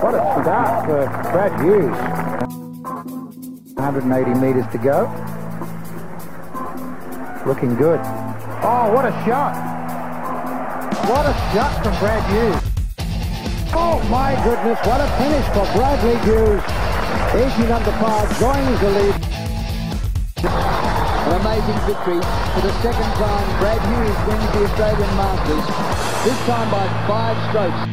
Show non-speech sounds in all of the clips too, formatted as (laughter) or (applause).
What a start for Brad Hughes. 180 metres to go. Looking good. Oh, what a shot. What a shot from Brad Hughes. Oh, my goodness, what a finish for Bradley Hughes. 18 under par, joins the lead. An amazing victory. For the second time, Brad Hughes wins the Australian Masters, this time by five strokes.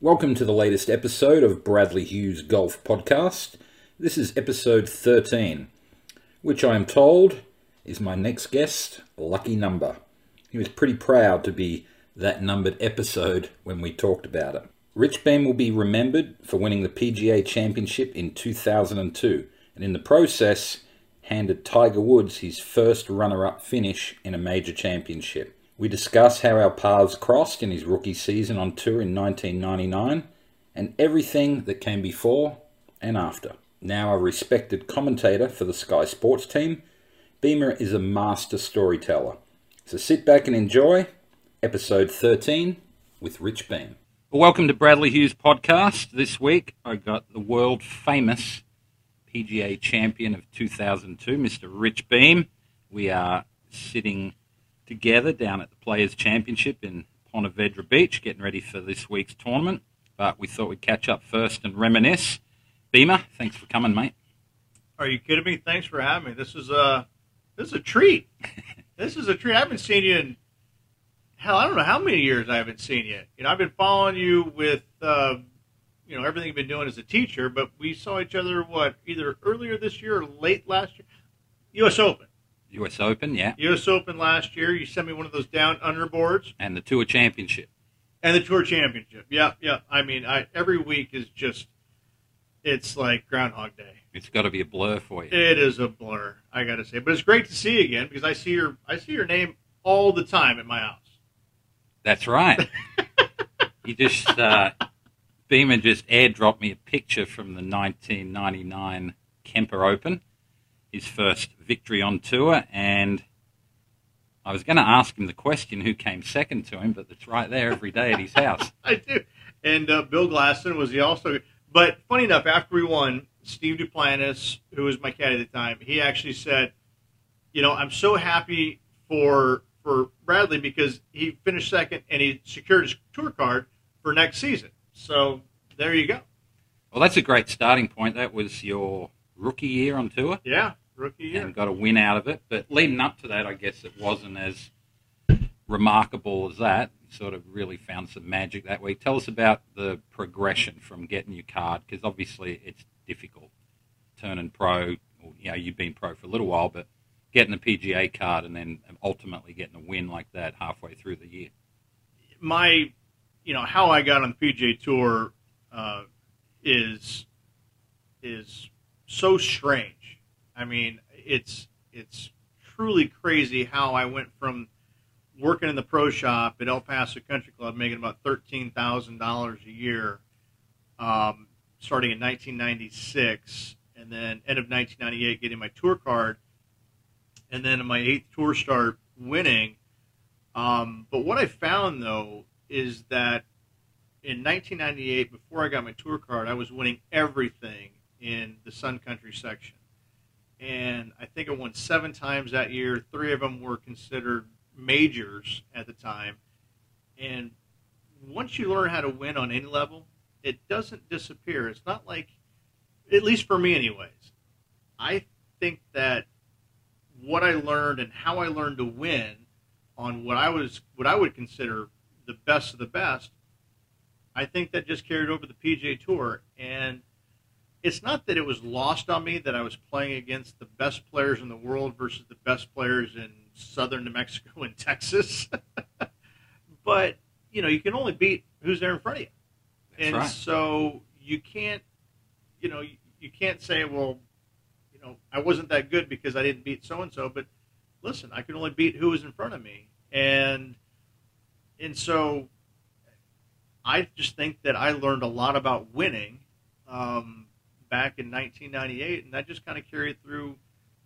Welcome to the latest episode of Bradley Hughes Golf Podcast. This is episode 13, which I am told is my next guest lucky number. He was pretty proud to be that numbered episode when we talked about it. Rich Beem will be remembered for winning the PGA Championship in 2002, and in the process, handed Tiger Woods his first runner up finish in a major championship. We discuss how our paths crossed in his rookie season on tour in 1999 and everything that came before and after. Now a respected commentator for the Sky Sports team, Beamer is a master storyteller. So sit back and enjoy episode 13 with Rich Beem. Welcome to Bradley Hughes podcast. This week I got the world famous PGA champion of 2002, Mr. Rich Beem. We are sitting together down at the Players Championship in Ponte Vedra Beach, getting ready for this week's tournament. But we thought we'd catch up first and reminisce. Beamer, thanks for coming, mate. Are you kidding me? Thanks for having me. This is a this is a treat. (laughs) this is a treat. I haven't seen you in hell. I don't know how many years I haven't seen you. You know, I've been following you with uh, you know everything you've been doing as a teacher, but we saw each other what either earlier this year or late last year. U.S. Open. U.S. Open, yeah, U.S. Open last year. You sent me one of those down under boards and the Tour Championship. and the Tour Championship. Yeah, yeah. I mean, I every week is just it's like Groundhog Day. It's got to be a blur for you. It is a blur, I got to say. But it's great to see you again because I see your I see your name all the time at my house. That's right. (laughs) you just uh, Beeman just airdropped me a picture from the 1999 Kemper Open, his first victory on tour, and I was going to ask him the question who came second to him, but it's right there every day at his house. (laughs) I do. And uh, Bill Glasson was the also. But funny enough, after we won, Steve Duplantis, who was my caddy at the time, he actually said, "You know, I'm so happy for for Bradley because he finished second and he secured his tour card for next season." So there you go. Well, that's a great starting point. That was your rookie year on tour. Yeah, rookie year. and got a win out of it. But leading up to that, I guess it wasn't as remarkable as that. Sort of really found some magic that week. Tell us about the progression from getting your card, because obviously it's difficult turning pro. Or, you know, you've been pro for a little while, but getting the PGA card and then ultimately getting a win like that halfway through the year. my, you know, how I got on the PGA Tour uh, is is so strange. I mean, it's it's truly crazy how I went from working in the pro shop at El Paso Country Club, making about thirteen thousand dollars a year, um, starting in 1996, and then end of 1998, getting my tour card, and then my eighth tour start, winning. Um, but what I found though is that in 1998, before I got my tour card, I was winning everything in the Sun Country section. And I think I won seven times that year. Three of them were considered majors at the time. And once you learn how to win on any level, it doesn't disappear. It's not like, at least for me, anyways. I think that what I learned and how I learned to win on what I was, what I would consider the best of the best, I think that just carried over the PGA Tour. And it's not that it was lost on me that I was playing against the best players in the world versus the best players in southern New Mexico and Texas. (laughs) but, you know, you can only beat who's there in front of you. That's and right. so you can't, you know, you, you can't say, well, you know, I wasn't that good because I didn't beat so and so. But listen, I can only beat who was in front of me, and and so I just think that I learned a lot about winning um, back in 1998, and that just kind of carried through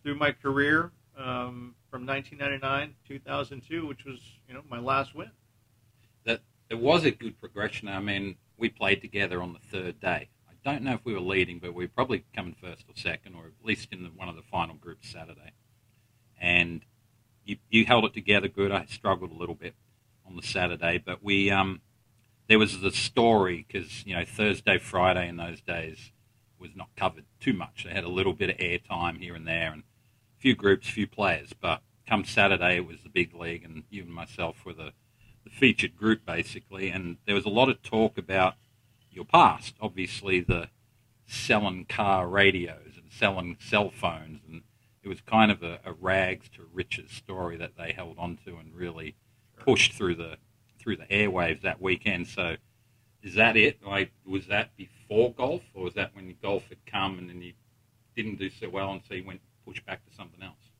through my career um, from 1999 2002, which was you know my last win. That it was a good progression. I mean, we played together on the third day. I don't know if we were leading, but we were probably coming first or second, or at least in the, one of the final groups Saturday. And you, you held it together good. I struggled a little bit on the Saturday, but we um, there was the story because you know Thursday, Friday in those days was not covered too much. They had a little bit of airtime here and there, and a few groups, few players. But come Saturday, it was the big league, and you and myself were the, the featured group basically. And there was a lot of talk about your past. Obviously, the selling car radios and selling cell phones, and it was kind of a, a rags to riches story that they held on to and really pushed through the through the airwaves that weekend. So, is that it? Like, was that before golf, or was that when golf had come and then you didn't do so well, and so you went push back to something else?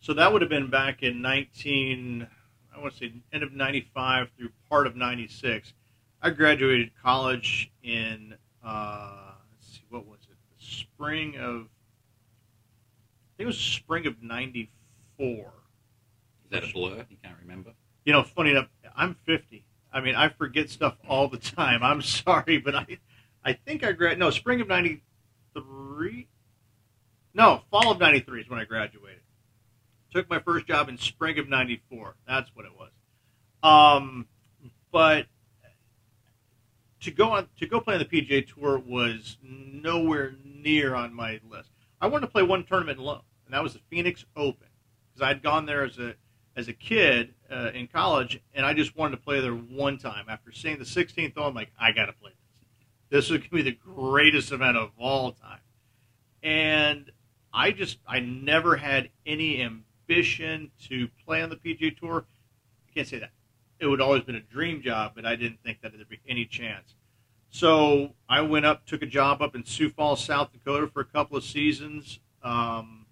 So that would have been back in 19, I want to say end of 95 through part of 96. I graduated college in, uh, let's see, what was it? The spring of, I think it was spring of 94. Is that a blur? You can't remember? You know, funny enough, I'm 50. I mean, I forget stuff all the time. I'm (laughs) sorry, but I, I think I grad. No, spring of '93. No, fall of '93 is when I graduated. Took my first job in spring of '94. That's what it was. Um, but to go on to go play on the PGA Tour was nowhere near on my list. I wanted to play one tournament alone, and that was the Phoenix Open because I'd gone there as a as a kid uh, in college, and I just wanted to play there one time. After seeing the 16th hole, I'm like, I got to play this. This is going to be the greatest event of all time. And I just, I never had any ambition to play on the PGA Tour. I can't say that. It would always been a dream job, but I didn't think that there'd be any chance. So I went up, took a job up in Sioux Falls, South Dakota for a couple of seasons. Um,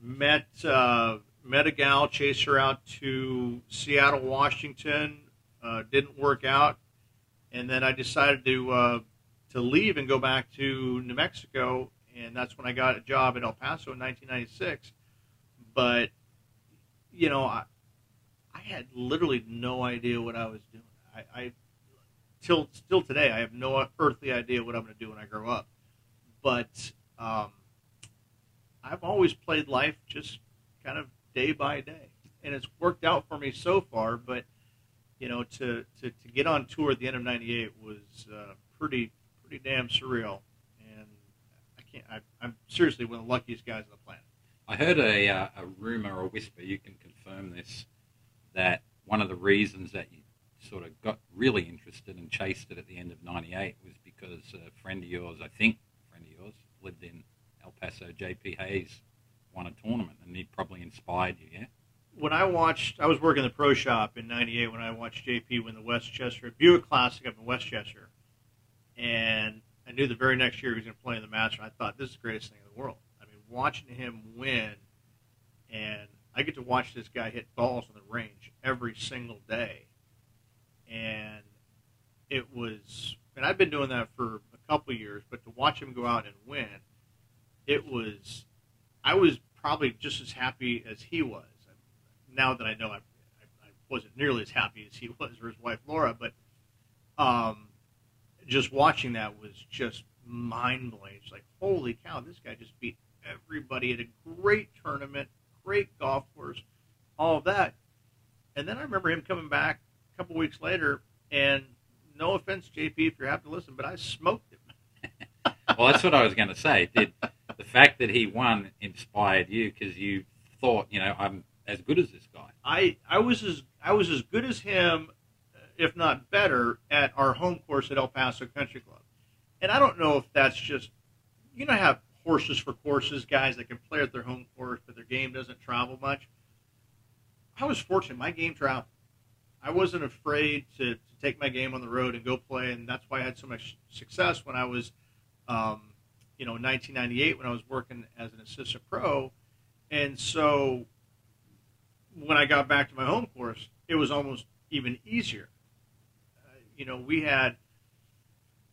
met uh, met a gal, chased her out to Seattle, Washington. Uh, didn't work out, and then I decided to uh, to leave and go back to New Mexico, and that's when I got a job in El Paso in 1996. But you know, I I had literally no idea what I was doing. I, I till still today I have no earthly idea what I'm going to do when I grow up. But um, I've always played life just kind of day by day, and it's worked out for me so far. But you know, to to, to get on tour at the end of '98 was uh, pretty pretty damn surreal, and I can't. I, am seriously one of the luckiest guys on the planet. I heard a uh, a rumor or whisper. You can confirm this that one of the reasons that you sort of got really interested and chased it at the end of '98 was because a friend of yours, I think, a friend of yours, lived in El Paso, J.P. Hayes, won a tournament, and he probably inspired you, yeah? When I watched, I was working in the pro shop in '98 when I watched JP win the Westchester Buick Classic up in Westchester, and I knew the very next year he was going to play in the Masters. I thought this is the greatest thing in the world. I mean, watching him win, and I get to watch this guy hit balls on the range every single day, and it was. And I've been doing that for a couple years, but to watch him go out and win, it was I was probably just as happy as he was. Now that I know I, I, wasn't nearly as happy as he was or his wife Laura, but um, just watching that was just mind blowing. It's like, holy cow, this guy just beat everybody at a great tournament, great golf course, all of that. And then I remember him coming back a couple weeks later, and no offense, JP, if you're happy to listen, but I smoked him. (laughs) well, that's what I was going to say. Did the fact that he won inspired you because you thought, you know, I'm as good as this guy. I I was as I was as good as him, if not better, at our home course at El Paso Country Club. And I don't know if that's just you know have horses for courses, guys that can play at their home course, but their game doesn't travel much. I was fortunate; my game traveled. I wasn't afraid to, to take my game on the road and go play, and that's why I had so much success when I was um, you know, 1998 when I was working as an assistant pro. And so when I got back to my home course, it was almost even easier. Uh, you know, we had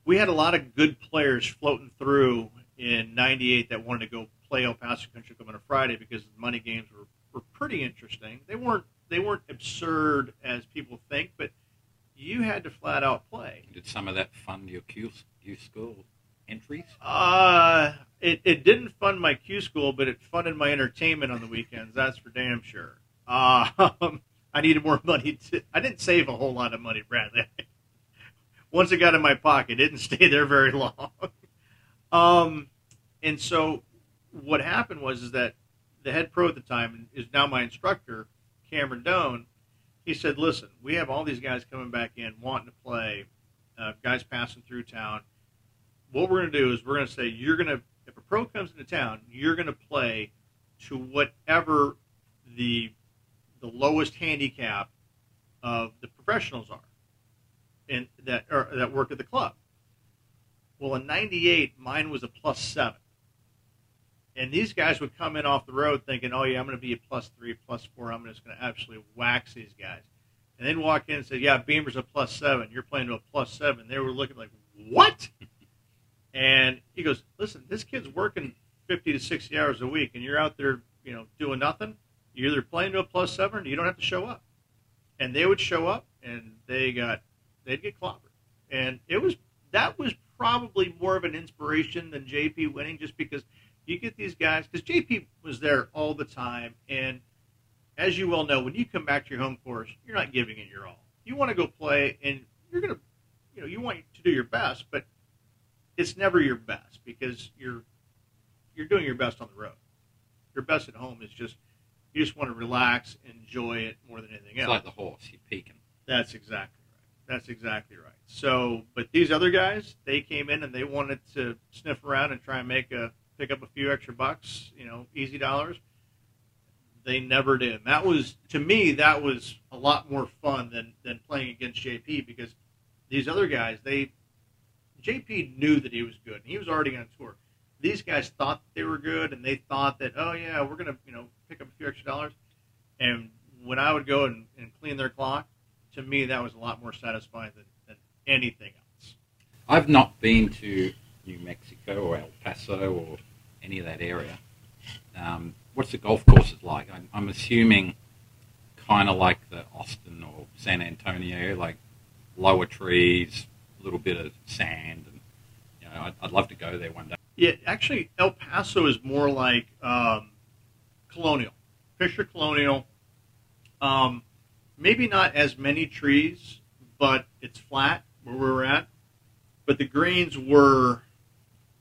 we had a lot of good players floating through in 98 that wanted to go play El Paso Country Club on a Friday because the money games were, were pretty interesting. They weren't they weren't absurd as people think, but you had to flat out play. Did some of that fund your Q, Q school entries? Uh, it, it didn't fund my Q school, but it funded my entertainment on the weekends. That's for damn sure. Uh, (laughs) I needed more money. To, I didn't save a whole lot of money, Bradley. (laughs) Once it got in my pocket, it didn't (laughs) stay there very long. um, and so what happened was is that the head pro at the time is now my instructor, Cameron Doan. He said, "Listen, we have all these guys coming back in wanting to play, uh, guys passing through town. What we're going to do is we're going to say you're going to if a pro comes into town, you're going to play to whatever the the lowest handicap of the professionals are, and that or that work at the club. Well, in '98, mine was a plus seven, and these guys would come in off the road thinking, "Oh yeah, I'm going to be a plus three, plus four. I'm just going to absolutely wax these guys." And then walk in and say, "Yeah, Beamer's a plus seven. You're playing to a plus seven. They were looking like, "What?" And he goes, "Listen, this kid's working 50 to 60 hours a week, and you're out there, you know, doing nothing. You're either playing to a plus seven, or you don't have to show up." And they would show up, and they got they'd get clobbered, and it was that was probably more of an inspiration than JP winning, just because you get these guys because JP was there all the time, and as you well know, when you come back to your home course, you're not giving it your all. You want to go play, and you're gonna, you know, you want to do your best, but it's never your best because you're you're doing your best on the road. Your best at home is just you just want to relax, enjoy it more than anything It's else. like the horse, you're peaking. That's exactly right. That's exactly right. So, but these other guys, they came in and they wanted to sniff around and try and make a pick up a few extra bucks, you know, easy dollars. They never did. And that was to me that was a lot more fun than than playing against JP because these other guys, they JP knew that he was good and he was already on tour. These guys thought they were good and they thought that, oh yeah, we're gonna, you know, pick up a few extra dollars. And when I would go and, and clean their clock, to me that was a lot more satisfying than, than anything else. I've not been to New Mexico or El Paso or any of that area. Um, what's the golf courses like? I'm, I'm assuming kind of like the Austin or San Antonio, like lower trees, little bit of sand, and you know, I'd, I'd love to go there one day. Yeah, actually, El Paso is more like um, colonial, Fisher Colonial. Um, maybe not as many trees, but it's flat where we were at. But the greens were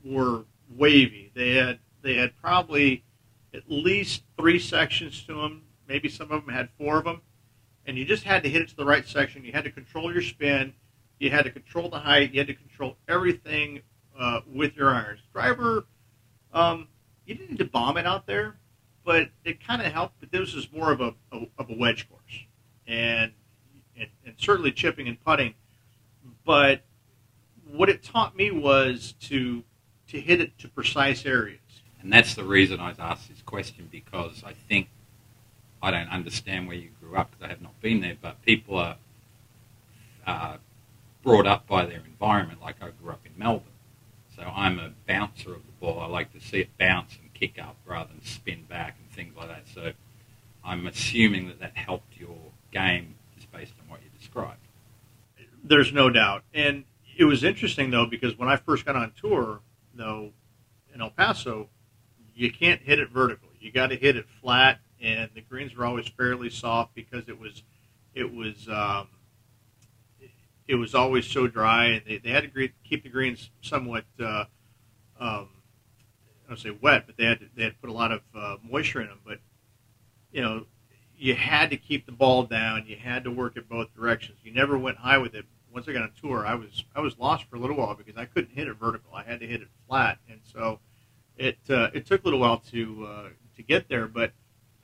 were wavy. They had they had probably at least three sections to them. Maybe some of them had four of them, and you just had to hit it to the right section. You had to control your spin. You had to control the height. You had to control everything uh, with your irons. Driver, um, you didn't need to bomb it out there, but it kind of helped. But this is more of a, a of a wedge course, and, and and certainly chipping and putting. But what it taught me was to to hit it to precise areas. And that's the reason I was asked this question because I think I don't understand where you grew up because I have not been there, but people are uh, brought up by their environment. Like I grew up in Melbourne, so I'm a bouncer of the ball. I like to see it bounce and kick up rather than spin back and things like that. So I'm assuming that that helped your game just based on what you described. There's no doubt. And it was interesting though because when I first got on tour, though, in El Paso, you can't hit it vertical. You got to hit it flat, and the greens were always fairly soft because it was, it was, um, it was always so dry, and they, they had to keep the greens somewhat, uh, um, I don't say wet, but they had to, they had to put a lot of uh, moisture in them. But you know, you had to keep the ball down. You had to work it both directions. You never went high with it. Once I got on tour, I was I was lost for a little while because I couldn't hit it vertical. I had to hit it flat, and so it uh, it took a little while to uh, to get there. But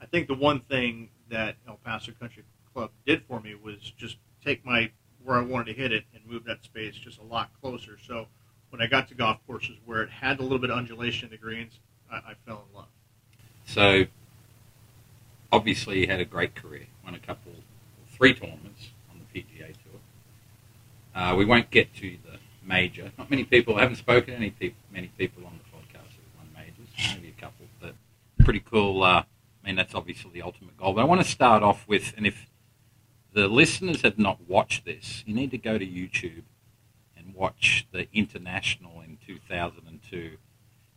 I think the one thing that El Paso Country Club did for me was just take my where I wanted to hit it and move that space just a lot closer. So when I got to golf courses where it had a little bit of undulation in the greens, I, I fell in love. So obviously you had a great career, won a couple, three tournaments on the PGA Tour. Uh, we won't get to the major. Not many people, I haven't spoken to any people, many people on the podcast who won majors, maybe a couple, but pretty cool. Uh, I mean, that's obviously the ultimate goal. But I want to start off with, and if the listeners have not watched this, you need to go to YouTube and watch the international in 2002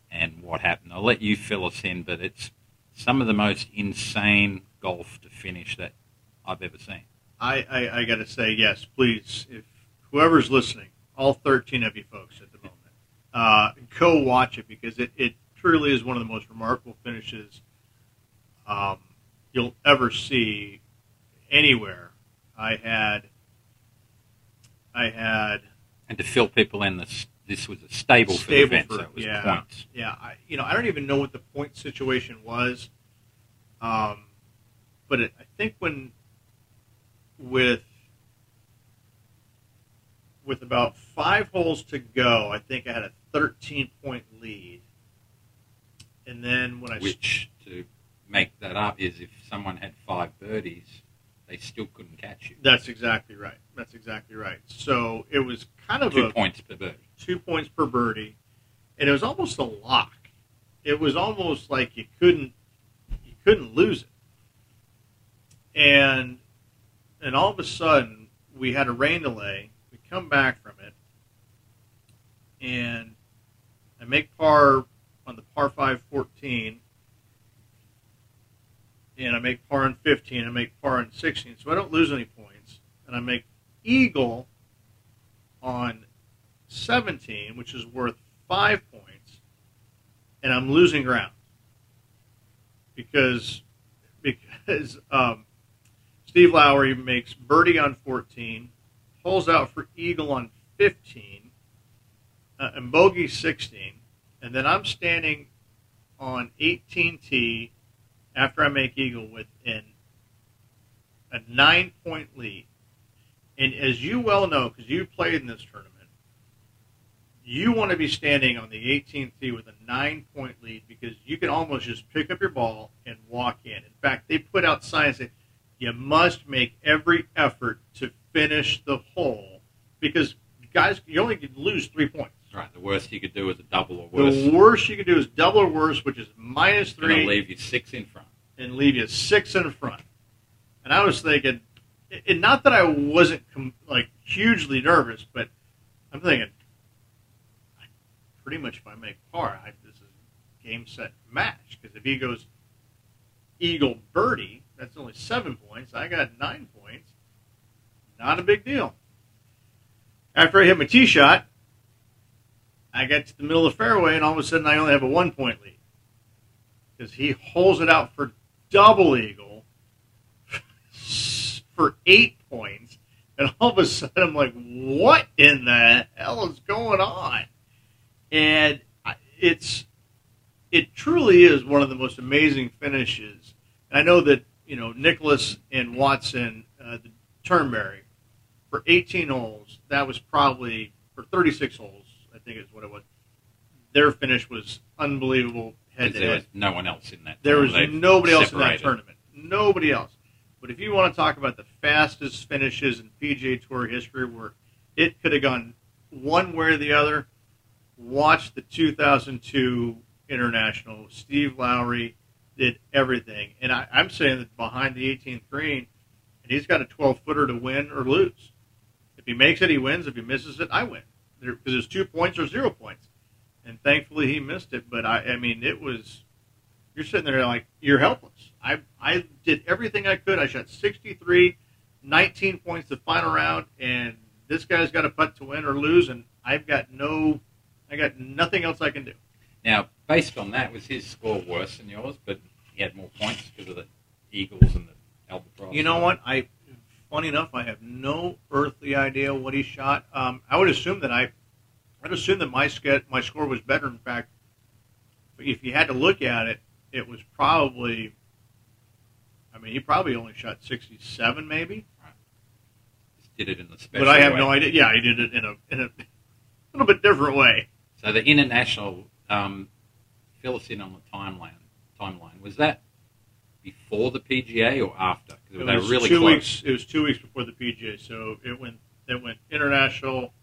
and what happened. I'll let you fill us in, but it's some of the most insane golf to finish that I've ever seen. I, I, I got to say, yes, please, if whoever's listening, all 13 of you folks at the moment, uh, go watch it because it, it truly is one of the most remarkable finishes um, you'll ever see anywhere. I had, I had And to fill people in, this this was a stable, for the Stable event, for- so it was yeah. points. yeah, I, you know, I don't even know what the point situation was. Um, but it, I think when with with about five holes to go, I think I had a 13 point lead. And then when I Which, to make that up, is if someone had five birdies, they still couldn't catch you. that's exactly right. That's exactly right. So it was kind of Two a points per birdie. two points per birdie, and it was almost a lock. It was almost like you couldn't you couldn't lose it. And and all of a sudden we had a rain delay. We come back from it, and I make par on the par five 14, and I make par on 15. I make par on 16, so I don't lose any points, and I make eagle on 17, which is worth five points, and I'm losing ground. Because because um, Steve Lowery makes birdie on 14, pulls out for eagle on 15, uh, and bogey 16, and then I'm standing on 18T after I make eagle with an a nine point lead. And as you well know, because you played in this tournament, you want to be standing on the 18th tee with a nine point lead because you can almost just pick up your ball and walk in. In fact, they put out signs that you must make every effort to finish the hole because guys, you only can lose three points. Right. The worst you could do is a double or worse. The worst you could do is double or worse, which is minus Going to leave you six in front. and leave you six in front. And I was thinking, and not that I wasn't com- like hugely nervous, but I'm thinking, pretty much if I make par, I, this is game set match. Because if he goes eagle birdie, that's only seven points. I got nine points. Not a big deal. After I hit my tee shot, I get to the middle of the fairway, and all of a sudden I only have a one point lead because he holds it out for double eagle (laughs) for eight points, and all of a sudden I'm like, "What in the hell is going on?" And it's it truly is one of the most amazing finishes. And I know that you know Nicklaus and Watson, uh, the Turnberry, for 18 holes, that was probably for 36 holes, think is what it was. Their finish was unbelievable head to there head. was no one else in that. There was nobody else in that tournament. Nobody else. But if you want to talk about the fastest finishes in PGA Tour history, where it could have gone one way or the other, watch the 2002 International. Steve Lowery did everything, and I, I'm saying that behind the 18th green, and he's got a 12 footer to win or lose. If he makes it, he wins. If he misses it, I win. Because there's two points or zero points, and thankfully he missed it. But I, I mean, it was you're sitting there like you're helpless. I I did everything I could. I shot 63, 19 points the final round, and this guy's got a putt to win or lose, and I've got no, I got nothing else I can do. Now, based on that, was his score worse than yours? But he had more points because of the Eagles and the Albatross. You know what? I, funny enough, I have no earthly idea what he shot. Um, I would assume that I, I'd assume that my sk- my score was better. In fact, if you had to look at it, it was probably. I mean, he probably only shot sixty-seven, maybe. Just did it in the special. but I have way. no idea. Yeah, he did it in a in a little bit different way. So the international, um, fill us in on the timeline. Timeline was that before the PGA or after? Because It they were was really two close. weeks. It was two weeks before the PGA, so it went it went international,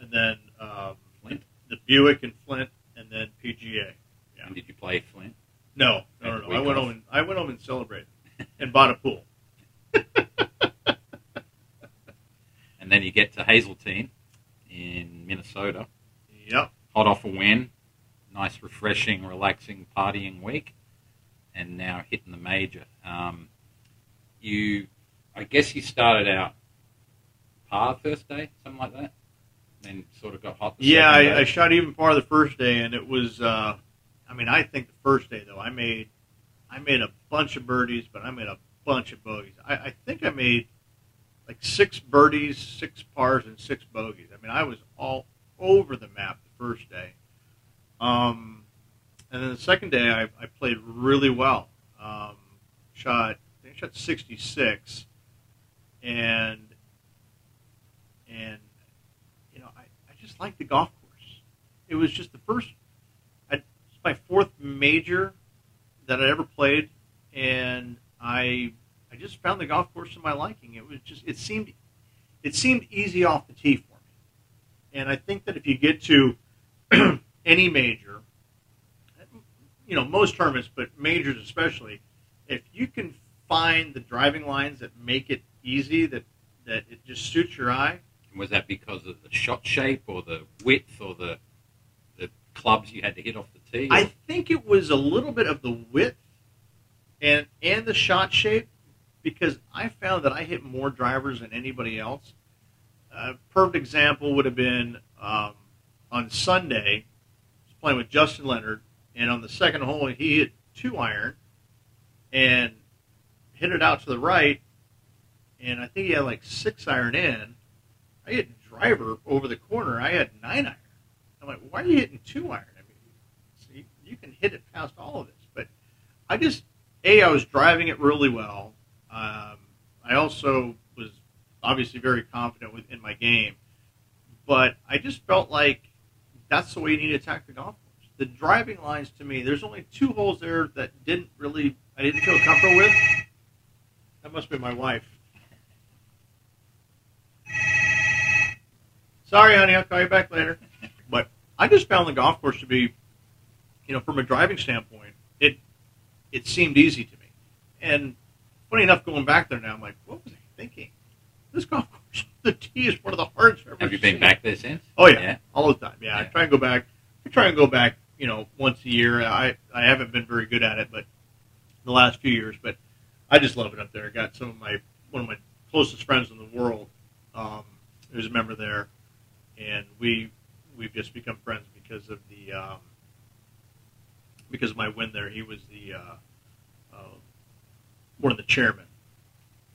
and then um, Flint? the Buick and Flint, and then PGA. Yeah. And did you play Flint? No, no, no, no. I went off. home and I went home and celebrated and bought a pool. (laughs) and then you get to Hazeltine in Minnesota, Yep. hot off a win, nice, refreshing, relaxing, partying week, and now hitting the major. Um, you, I guess, you started out par first day, something like that, then sort of got hot. The Yeah, I. I shot even par the first day, and it was. Uh, I mean, I think the first day though, I made, I made a bunch of birdies, but I made a bunch of bogeys. I, I think I made like six birdies, six pars, and six bogeys. I mean, I was all over the map the first day. Um, and then the second day, I, I played really well. Um, shot, I think I shot 66, and and you know, I, I just liked the golf course. It was just the first, I, it's my fourth major that I ever played, and I I just found the golf course to my liking. It was just it seemed it seemed easy off the tee for me, and I think that if you get to (clears throat) any major, you know most tournaments, but majors especially, if you can find the driving lines that make it easy, that that it just suits your eye, Was that because of the shot shape or the width or the the clubs you had to hit off the tee? I think it was a little bit of the width and and the shot shape because I found that I hit more drivers than anybody else. A perfect example would have been um, on Sunday. I was playing with Justin Leonard, and on the second hole he hit two iron and hit it out to the right, and I think he had like six iron in. I hit driver over the corner. I had nine iron. I'm like, why are you hitting two iron? I mean, so you, can hit it past all of this. But I just, A, I was driving it really well. Um, I also was obviously very confident with, in my game. But I just felt like that's the way you need to attack the golf. The driving lines to me, there's only two holes there that didn't really, I didn't feel comfortable with. That must be my wife. Sorry, honey, I'll call you back later. But I just found the golf course to be, you know, from a driving standpoint, it it seemed easy to me. And funny enough, going back there now, I'm like, what was I thinking? This golf course, (laughs) the tee is one of the hardest I've ever Have you been back there since? Oh yeah, Yeah. all the time. Yeah, I Yeah. try and go back. I try and go back. You know, once a year. I I haven't been very good at it, but the last few years. But I just love it up there. I got some of my one of my closest friends in the world, um, who's a member there, and we we've just become friends because of the um, because of my win there. He was the uh, uh, one of the chairmen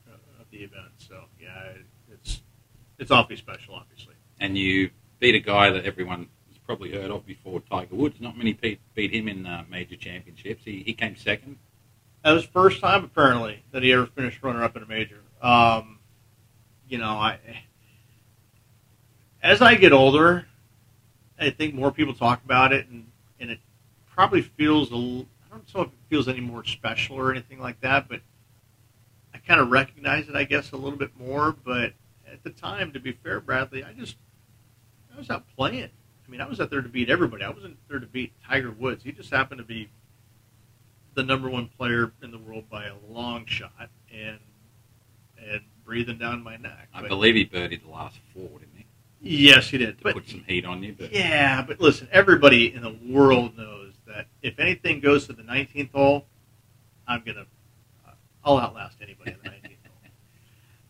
uh, of the event. So yeah, it's it's awfully special, obviously. And you beat a guy that everyone probably heard of before, Tiger Woods. Not many beat, beat him in uh, major championships. He, he came second. That was first time apparently that he ever finished runner up in a major. Um, you know, I as I get older, I think more people talk about it, and and it probably feels a. I don't know if it feels any more special or anything like that, but I kind of recognize it, I guess, a little bit more. But at the time, to be fair, Bradley, I just I was out playing. I mean, I was out there to beat everybody. I wasn't there to beat Tiger Woods. He just happened to be the number one player in the world by a long shot, and and breathing down my neck. I But- believe he birdied the last four, didn't he? Yes, he did. To But put some heat on you. But yeah, but listen, everybody in the world knows that if anything goes to the 19th hole, I'm gonna, uh, I'll outlast anybody in the 19th hole. (laughs)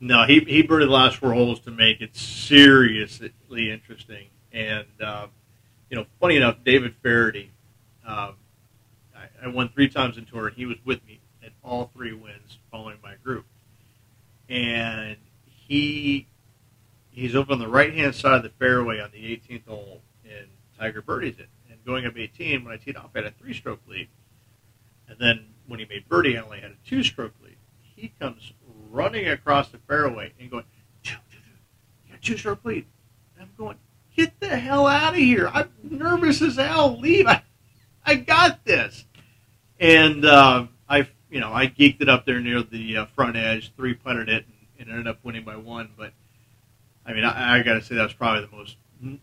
No, he he birdied the last four holes to make it seriously interesting. And uh, you know, funny enough, David Faraday, um, I, I won three times in tour, and he was with me at all three wins following my group. And he he's over on the right hand side of the fairway on the 18th hole, and Tiger birdies it. And going up 18, when I teed off, I had a three stroke lead. And then when he made birdie, I only had a two stroke lead. He comes running across the fairway and going, two, two, two, you got two stroke lead. And I'm going, get the hell out of here. I'm nervous as hell. Leave. I, I got this. And uh, I, you know, I geeked it up there near the uh, front edge, three putted it, and, and ended up winning by one. But I mean, I, I got to say that was probably the most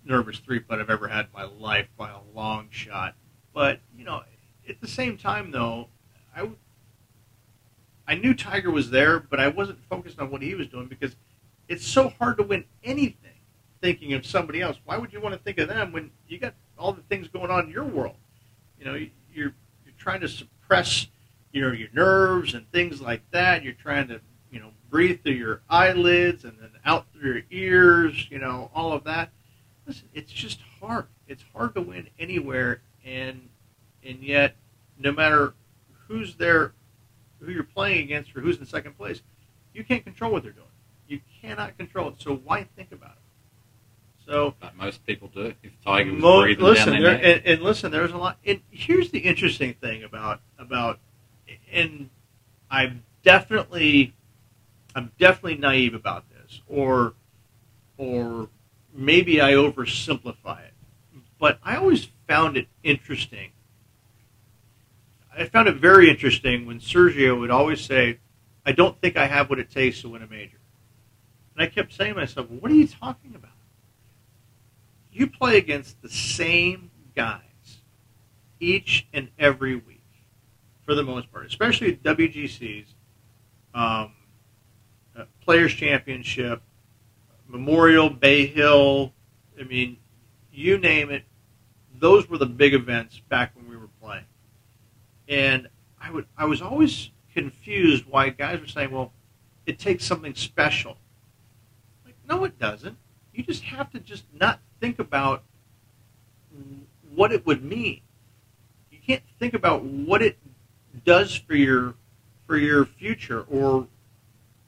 nervous three putt I've ever had in my life by a long shot. But you know, at the same time, though, I I knew Tiger was there, but I wasn't focused on what he was doing because it's so hard to win anything thinking of somebody else. Why would you want to think of them when you got all the things going on in your world? You know, you're you're trying to suppress you know your nerves and things like that. You're trying to you know breathe through your eyelids and then out through your ears. You know all of that. Listen, it's just hard. It's hard to win anywhere, and and yet no matter who's there, who you're playing against, or who's in second place, you can't control what they're doing. You cannot control it. So why think about it? So But most people do. If Tiger was Mo- breathing listen, down there, neck. and, and listen, there's a lot. And here's the interesting thing about about, and I'm definitely, I'm definitely naive about this, or, or maybe I oversimplify it. But I always found it interesting. I found it very interesting when Sergio would always say, "I don't think I have what it takes to win a major," and I kept saying to myself, "What are you talking about?" You play against the same guys each and every week for the most part, especially WGCs, um, uh, Players Championship, Memorial, Bay Hill. I mean, you name it. Those were the big events back when we were playing, and I would I was always confused why guys were saying, "Well, it takes something special." Like, no, it doesn't. You just have to just not think about what it would mean. You can't think about what it does for your for your future or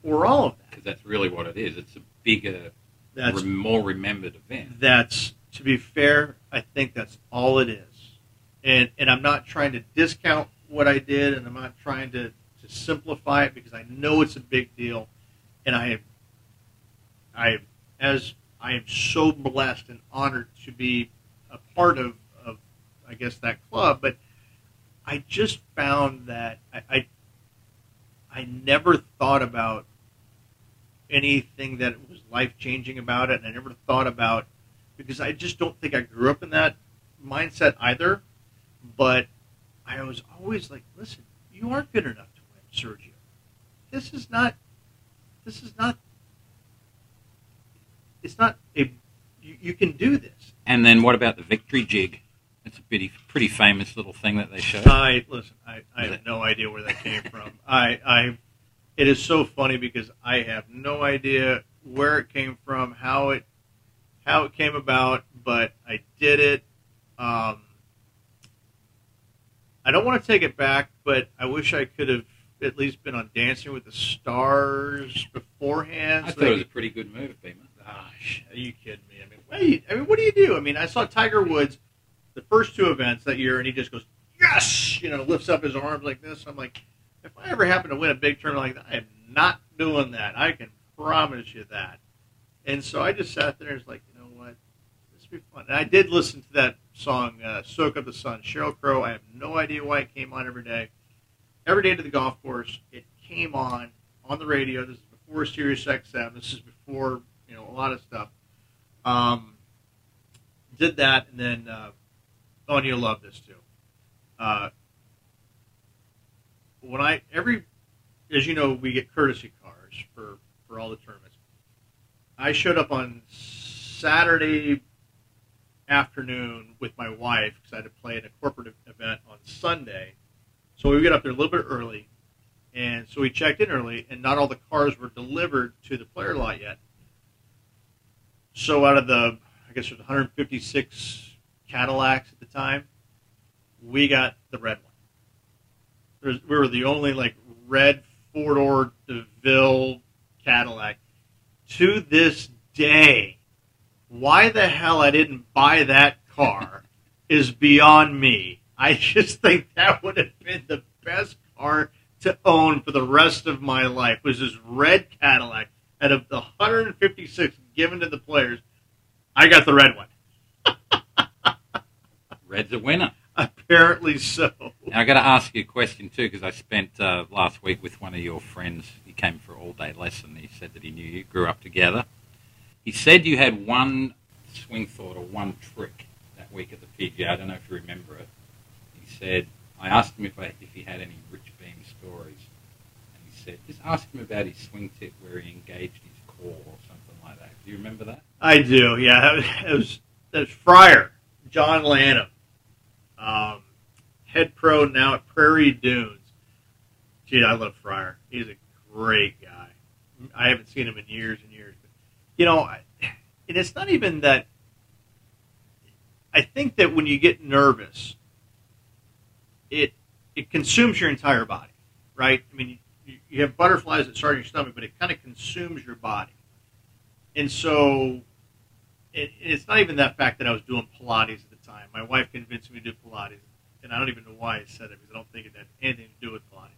or all of that. Because that's really what it is. It's a bigger, That's more remembered event. that's to be fair, I think that's all it is. And and I'm not trying to discount what I did and I'm not trying to, to simplify it because I know it's a big deal and I I as I am so blessed and honored to be a part of, of I guess that club, but I just found that I, I I never thought about anything that was life changing about it, and I never thought about because I just don't think I grew up in that mindset either. But I was always like, listen, you aren't good enough to win, Sergio. This is not. This is not. It's not a. You, you can do this. And then what about the victory jig? It's a pretty, pretty famous little thing that they show. I listen. I, I have no idea where that came from. (laughs) I, I, it is so funny because I have no idea where it came from, how it, how it came about, but I did it. Um, I don't want to take it back, but I wish I could have at least been on Dancing with the Stars beforehand. I so thought it was a pretty good move, Beamer. Gosh, are you kidding me? I mean, what do you, I mean, what do you do? I mean, I saw Tiger Woods the first two events that year, and he just goes, "Yes!" You know, lifts up his arms like this. I'm like, if I ever happen to win a big tournament like that, I am not doing that. I can promise you that. And so I just sat there and was like, you know what, this will be fun. And I did listen to that song, uh, "Soak Up the Sun," Sheryl Crow. I have no idea why it came on every day. Every day to the golf course, it came on on the radio. This is before Sirius XM. This is before know a lot of stuff. Um, did that, and then uh, oh, and you'll love this too. Uh, when I every, as you know, we get courtesy cars for for all the tournaments. I showed up on Saturday afternoon with my wife because I had to play in a corporate event on Sunday. So we got up there a little bit early, and so we checked in early, and not all the cars were delivered to the player lot yet. So out of the, I guess there's 156 Cadillacs at the time, we got the red one. There's, we were the only like red four door DeVille Cadillac. To this day, why the hell I didn't buy that car is beyond me. I (laughs) just think that would have been the best car to own for the rest of my life. Was this red Cadillac out of the 156 given to the players? I got the red one. (laughs) Red's a winner. Apparently so. Now I got to ask you a question too, because I spent uh, last week with one of your friends. He came for an all-day lesson. He said that he knew you grew up together. He said you had one swing thought or one trick that week at the PGA. I don't know if you remember it. He said I asked him if I, if he had any Rich Beem stories, and he said just ask him about his swing tip where he engaged his core or. Do you remember that? I do. Yeah, it was that was Fryer, John Lanham, um, head pro now at Prairie Dunes. Gee, I love Fryer. He's a great guy. I haven't seen him in years and years. But, you know, and it's not even that. I think that when you get nervous, it it consumes your entire body, right? I mean, you, you have butterflies that start in your stomach, but it kind of consumes your body. And so it, it's not even that fact that I was doing Pilates at the time. My wife convinced me to do Pilates, and I don't even know why I said it because I don't think it had anything to do with Pilates.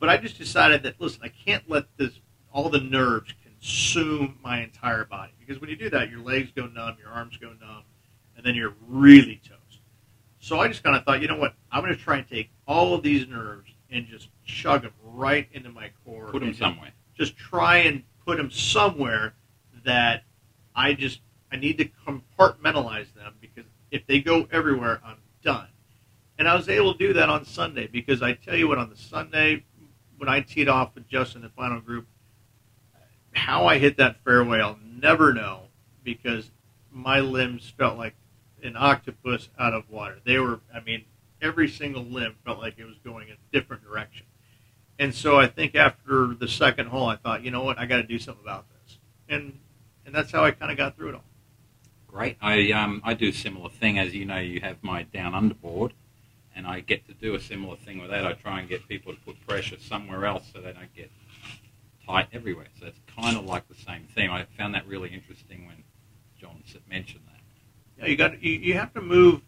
But I just decided that listen, I can't let this all the nerves consume my entire body because when you do that, your legs go numb, your arms go numb, and then you're really toast. So I just kind of thought, you know what? I'm going to try and take all of these nerves and just chug them right into my core. Put them somewhere. Just try and put them somewhere that I just I need to compartmentalize them because if they go everywhere, I'm done. And I was able to do that on Sunday because I tell you what, on the Sunday when I teed off with Justin the final group, how I hit that fairway, I'll never know because my limbs felt like an octopus out of water. They were, I mean, every single limb felt like it was going in a different direction. And so I think after the second hole, I thought, you know what, I got to do something about this. And and that's how I kind of got through it all. Great. I um I do a similar thing as you know. You have my down under board, and I get to do a similar thing with that. I try and get people to put pressure somewhere else so they don't get tight everywhere. So it's kind of like the same thing. I found that really interesting when John mentioned that. Yeah, you got you, you have to move.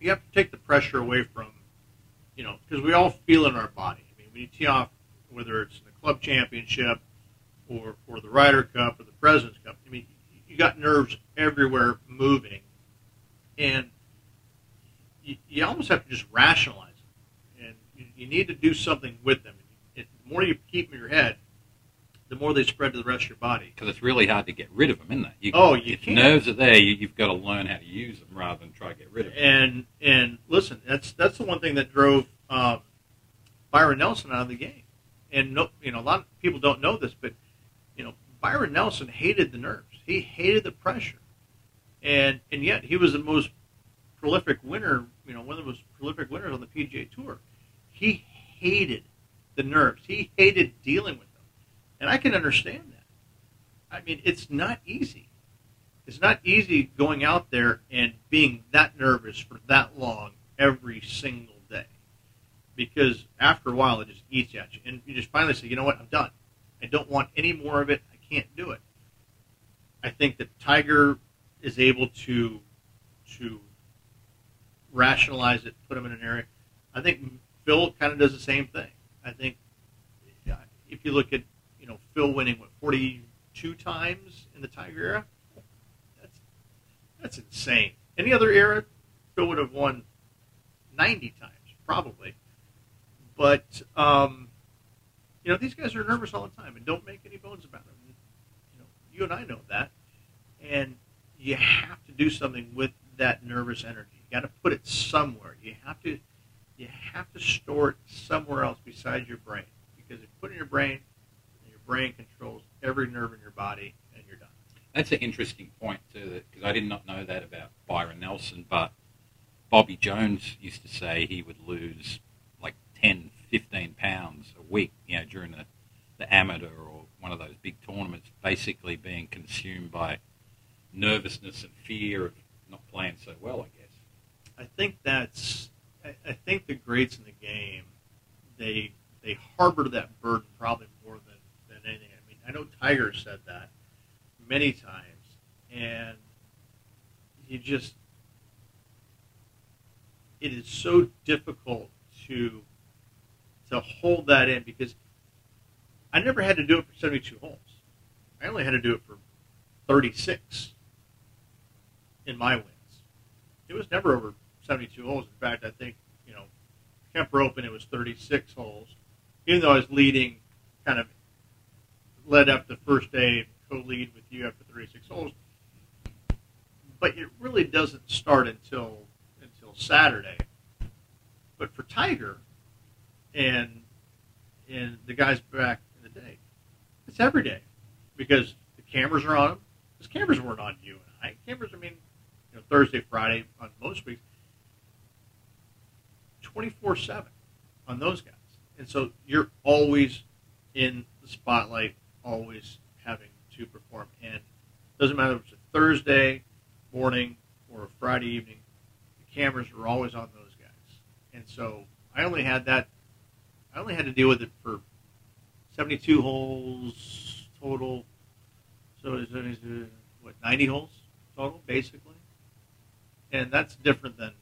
You have to take the pressure away from, you know, because we all feel it in our body. I mean, when you tee off, whether it's the club championship or or the Ryder Cup or the President's Cup, I mean, you got nerves everywhere moving, and you, you almost have to just rationalize them, and you, you need to do something with them. It, the more you keep them in your head, the more they spread to the rest of your body. Because it's really hard to get rid of them, isn't it? You, Oh, you if can't. nerves are there, you, you've got to learn how to use them rather than try to get rid of them. And and listen, that's that's the one thing that drove um, Byron Nelson out of the game. And no, you know, a lot of people don't know this, but Byron Nelson hated the nerves. He hated the pressure, and and yet he was the most prolific winner. You know, one of the most prolific winners on the PGA Tour. He hated the nerves. He hated dealing with them, and I can understand that. I mean, it's not easy it's not easy going out there and being that nervous for that long every single day because after a while it just eats at you and you just finally say you know what i'm done i don't want any more of it can't do it i think that tiger is able to to rationalize it put him in an area i think phil kind of does the same thing i think if you look at you know phil winning what 42 times in the tiger era that's that's insane. Any other era, Phil would have won ninety times probably. But um, you know these guys are nervous all the time, and don't make any bones about it. You and I know that, and you have to do something with that nervous energy. You got to put it somewhere. You have to you have to store it somewhere else besides your brain, because if you put it in your brain, your brain controls every nerve in your body, and you're done. That's an interesting point too, because I did not know that about Byron Nelson. But Bobby Jones used to say he would lose like 10, 15 pounds a week, you know, during the, the amateur or one of those big tournaments, basically being consumed by nervousness and fear of not playing so well. I guess. I think that's. I, I think the greats in the game, they they harbor that burden probably more than than anything. I mean, I know Tiger said that many times, and you just it is so difficult to to hold that in because I never had to do it for 72 holes. I only had to do it for 36 in my wins. It was never over 72 holes. In fact, I think, you know, Kemper Open, it was 36 holes. Even though I was leading, kind of led up the first day, co-lead with you after 36 holes. But it really doesn't start until until Saturday. But for Tiger and and the guys back it's every day because the cameras are on them. Because cameras weren't on you and I. Cameras, I mean, you know, Thursday, Friday on most weeks, twenty four seven on those guys, and so you're always in the spotlight, always having to perform. And it doesn't matter if it's a Thursday morning or a Friday evening, the cameras are always on those guys. And so I only had that. I only had to deal with it for 72 holes total. So is it, is it what 90 holes total basically? And that's different than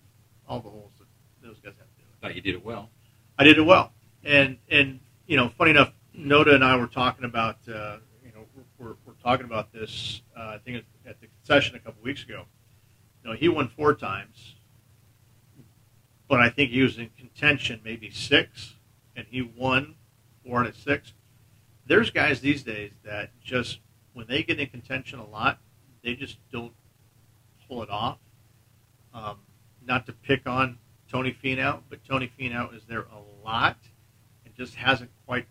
all the holes that those guys have to do. But you did it well. I did it well. And and you know, funny enough, Noda and I were talking about uh, you know we're, we're talking about this. Uh, I think at the concession a couple weeks ago. You know, he won four times, but I think he was in contention maybe six, and he won four out of six. There's guys these days that just when they get in contention a lot, they just don't pull it off. Um, not to pick on Tony Finau, but Tony Finau is there a lot and just hasn't quite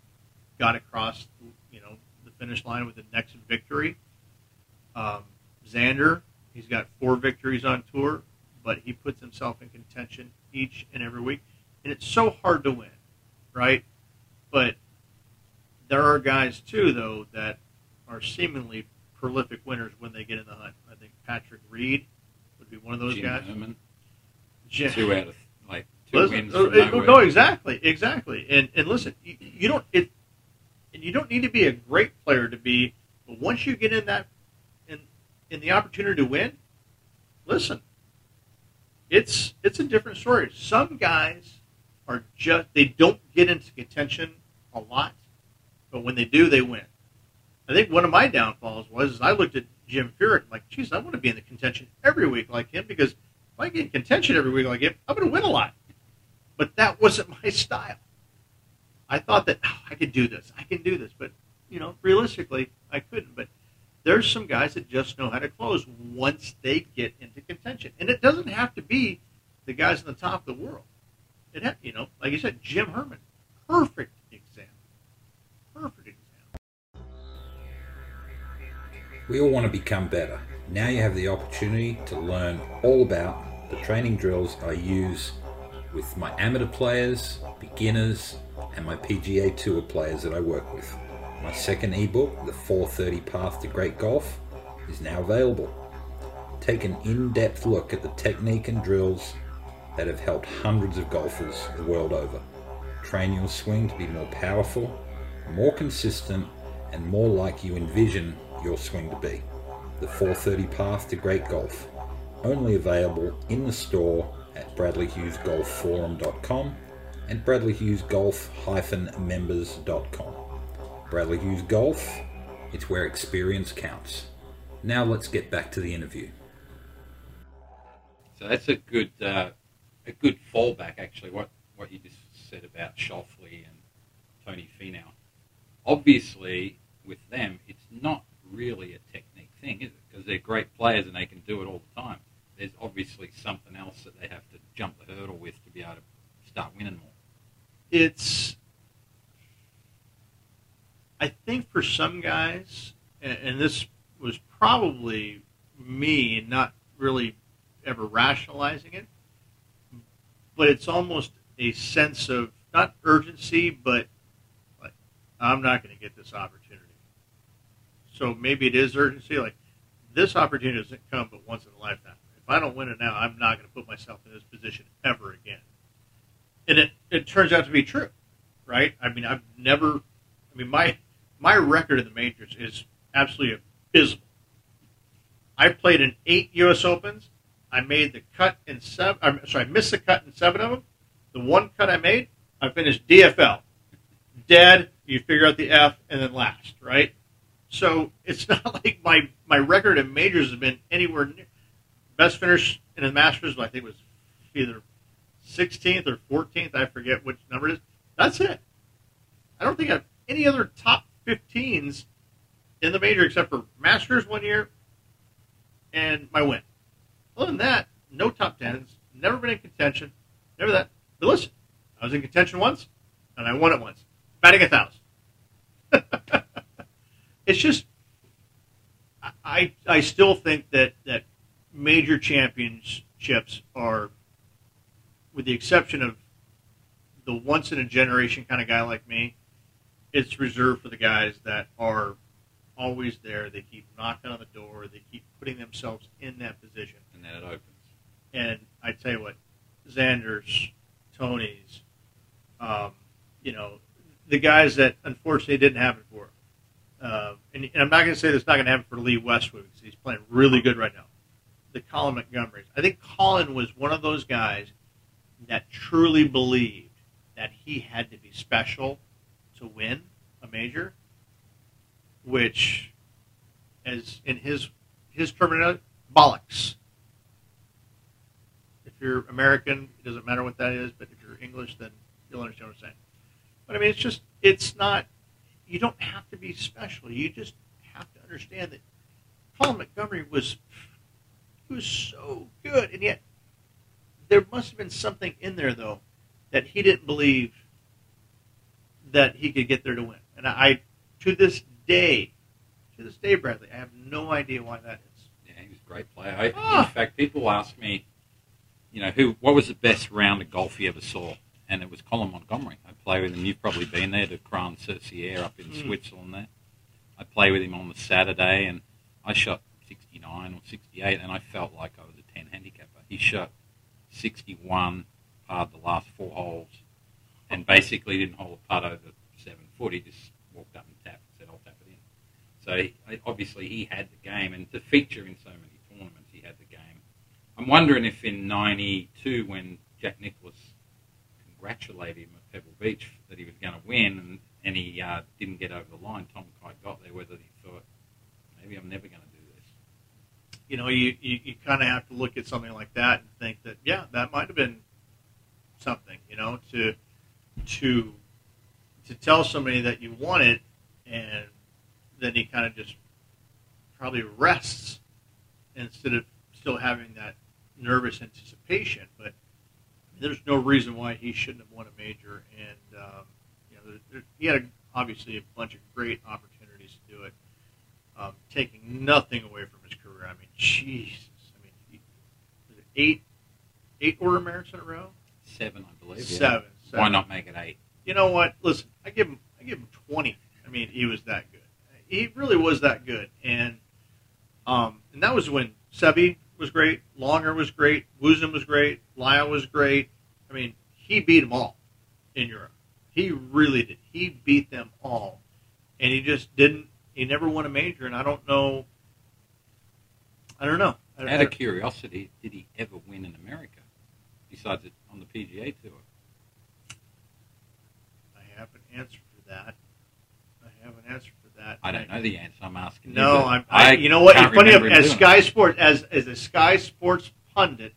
got across, you know, the finish line with the next victory. Um, Xander, he's got four victories on tour, but he puts himself in contention each and every week, and it's so hard to win, right? But there are guys too, though, that are seemingly prolific winners when they get in the hunt. I think Patrick Reed would be one of those Jim guys. Herman, Jim- two out of like two Listen, wins. uh, no, exactly, exactly. And and listen, you, you don't it, and you don't need to be a great player to be. But once you get in that, in in the opportunity to win, listen, it's it's a different story. Some guys are just they don't get into contention a lot, but when they do, they win. I think one of my downfalls was I looked at Jim Furyk like, geez, I want to be in the contention every week like him because if I get in contention every week like him, I'm going to win a lot. But that wasn't (laughs) my style. I thought that oh, I could do this, I can do this, but you know, realistically, I couldn't. But there's some guys that just know how to close once they get into contention, and it doesn't have to be the guys in the top of the world. It, ha- you know, like you said, Jim Herman, perfect We all want to become better. Now you have the opportunity to learn all about the training drills I use with my amateur players, beginners, and my PGA Tour players that I work with. My second ebook, The 430 Path to Great Golf, is now available. Take an in depth look at the technique and drills that have helped hundreds of golfers the world over. Train your swing to be more powerful, more consistent, and more like you envision your swing to be. The 430 Path to Great Golf. Only available in the store at bradleyhughesgolfforum.com and bradleyhughesgolf-members.com. Bradley Hughes Golf, it's where experience counts. Now let's get back to the interview. So that's a good uh, a good fallback, actually. What what you just said about Schauffele and Tony Finau. Obviously, with them, it's not really a technique thing, is it? Because they're great players and they can do it all the time. There's obviously something else that they have to jump the hurdle with to be able to start winning more. it's I think for some guys, and, and this was probably me not really ever rationalizing it, but it's almost a sense of not urgency, but like I'm not going to get this opportunity. So maybe it is urgency. Like this opportunity doesn't come but once in a lifetime. If I don't win it now, I'm not going to put myself in this position ever again. And it, it turns out to be true, right? I mean, I've never. I mean, my my record in the majors is absolutely abysmal. I played in eight U.S. Opens. I made the cut in seven. I'm sorry, I missed the cut in seven of them. The one cut I made, I finished DFL. Dead. You figure out the F and then last, right? So it's (laughs) not like my my record in majors has been anywhere near best finish in the Masters. I think was either 16th or 14th. I forget which number it is. That's it. I don't think I have any other top 15s in the major except for Masters one year and my win. Other than that, no top 10s. Never been in contention. Never that. But listen, I was in contention once and I won it once. Batting a thousand. (laughs) it's just, I, I still think that that major championships are, with the exception of the once in a generation kind of guy like me, it's reserved for the guys that are always there. They keep knocking on the door. They keep putting themselves in that position. and then it opens. And I tell you what, Xander's, Tony's, um, you know, the guys that unfortunately didn't happen for. Uh, and, and I'm not going to say that's not going to happen for Lee Westwood because he's playing really good right now. The Colin Montgomerys. I think Colin was one of those guys that truly believed that he had to be special to win a major, which, as in his his terminology, bollocks. If you're American, it doesn't matter what that is, but if you're English, then you'll understand what I'm saying. But I mean, it's just, it's not, you don't have to be special. You just have to understand that Paul Montgomery was, he was so good. And yet, there must have been something in there, though, that he didn't believe that he could get there to win. And I, to this day, to this day, Bradley, I have no idea why that is. Yeah, he was a great player. I, Ah. In fact, people ask me, you know, who what was the best round of golf you ever saw? And it was Colin Montgomery. I play with him. You've probably been there to Crans-sur-Sierre up in Mm. Switzerland there. I play with him on the Saturday, and I shot 69 or 68, and I felt like I was a 10 handicapper. He shot 61, parred the last four holes, and basically didn't hold a putt over seven foot. He just walked up and tapped and said, I'll tap it in. So he, obviously he had the game, and to feature in so many tournaments, he had the game. I'm wondering if in '92, when Jack Nicklaus congratulated him at Pebble Beach that he was going to win, and, and he uh, didn't get over the line, Tom Kite got there, whether he thought maybe I'm never going to do this. you know, you, you, you kind of have to look at something like that and think that, yeah, that might have been something, you know, to to to tell somebody that you want it, and then he kind of just probably rests instead of still having that nervous anticipation. But there's no reason why he shouldn't have won a major, and um, you know, there, there, he had a, obviously a bunch of great opportunities to do it um, taking nothing away from his career. I mean, Jesus. I mean, he, was it eight, eight order merits in a row. Seven, I believe. yeah. Seven, seven. Why not make it eight? You know what? Listen, I give him, I give him twenty. I mean, he was that good. He really was that good, and um, and that was when Seve was great, Langer was great, Woosnam was great, Lyle was great. I mean, he beat them all in Europe. He really did. He beat them all, and he just didn't. He never won a major, and I don't know. I don't know. I, Out of curiosity, did he ever win in America besides it on the PGA Tour? I have an answer for that. I have an answer that. I don't know the answer. I'm asking. No, you, I'm, I, you know what? It's funny enough, as Sky. Sports, as as a Sky Sports pundit,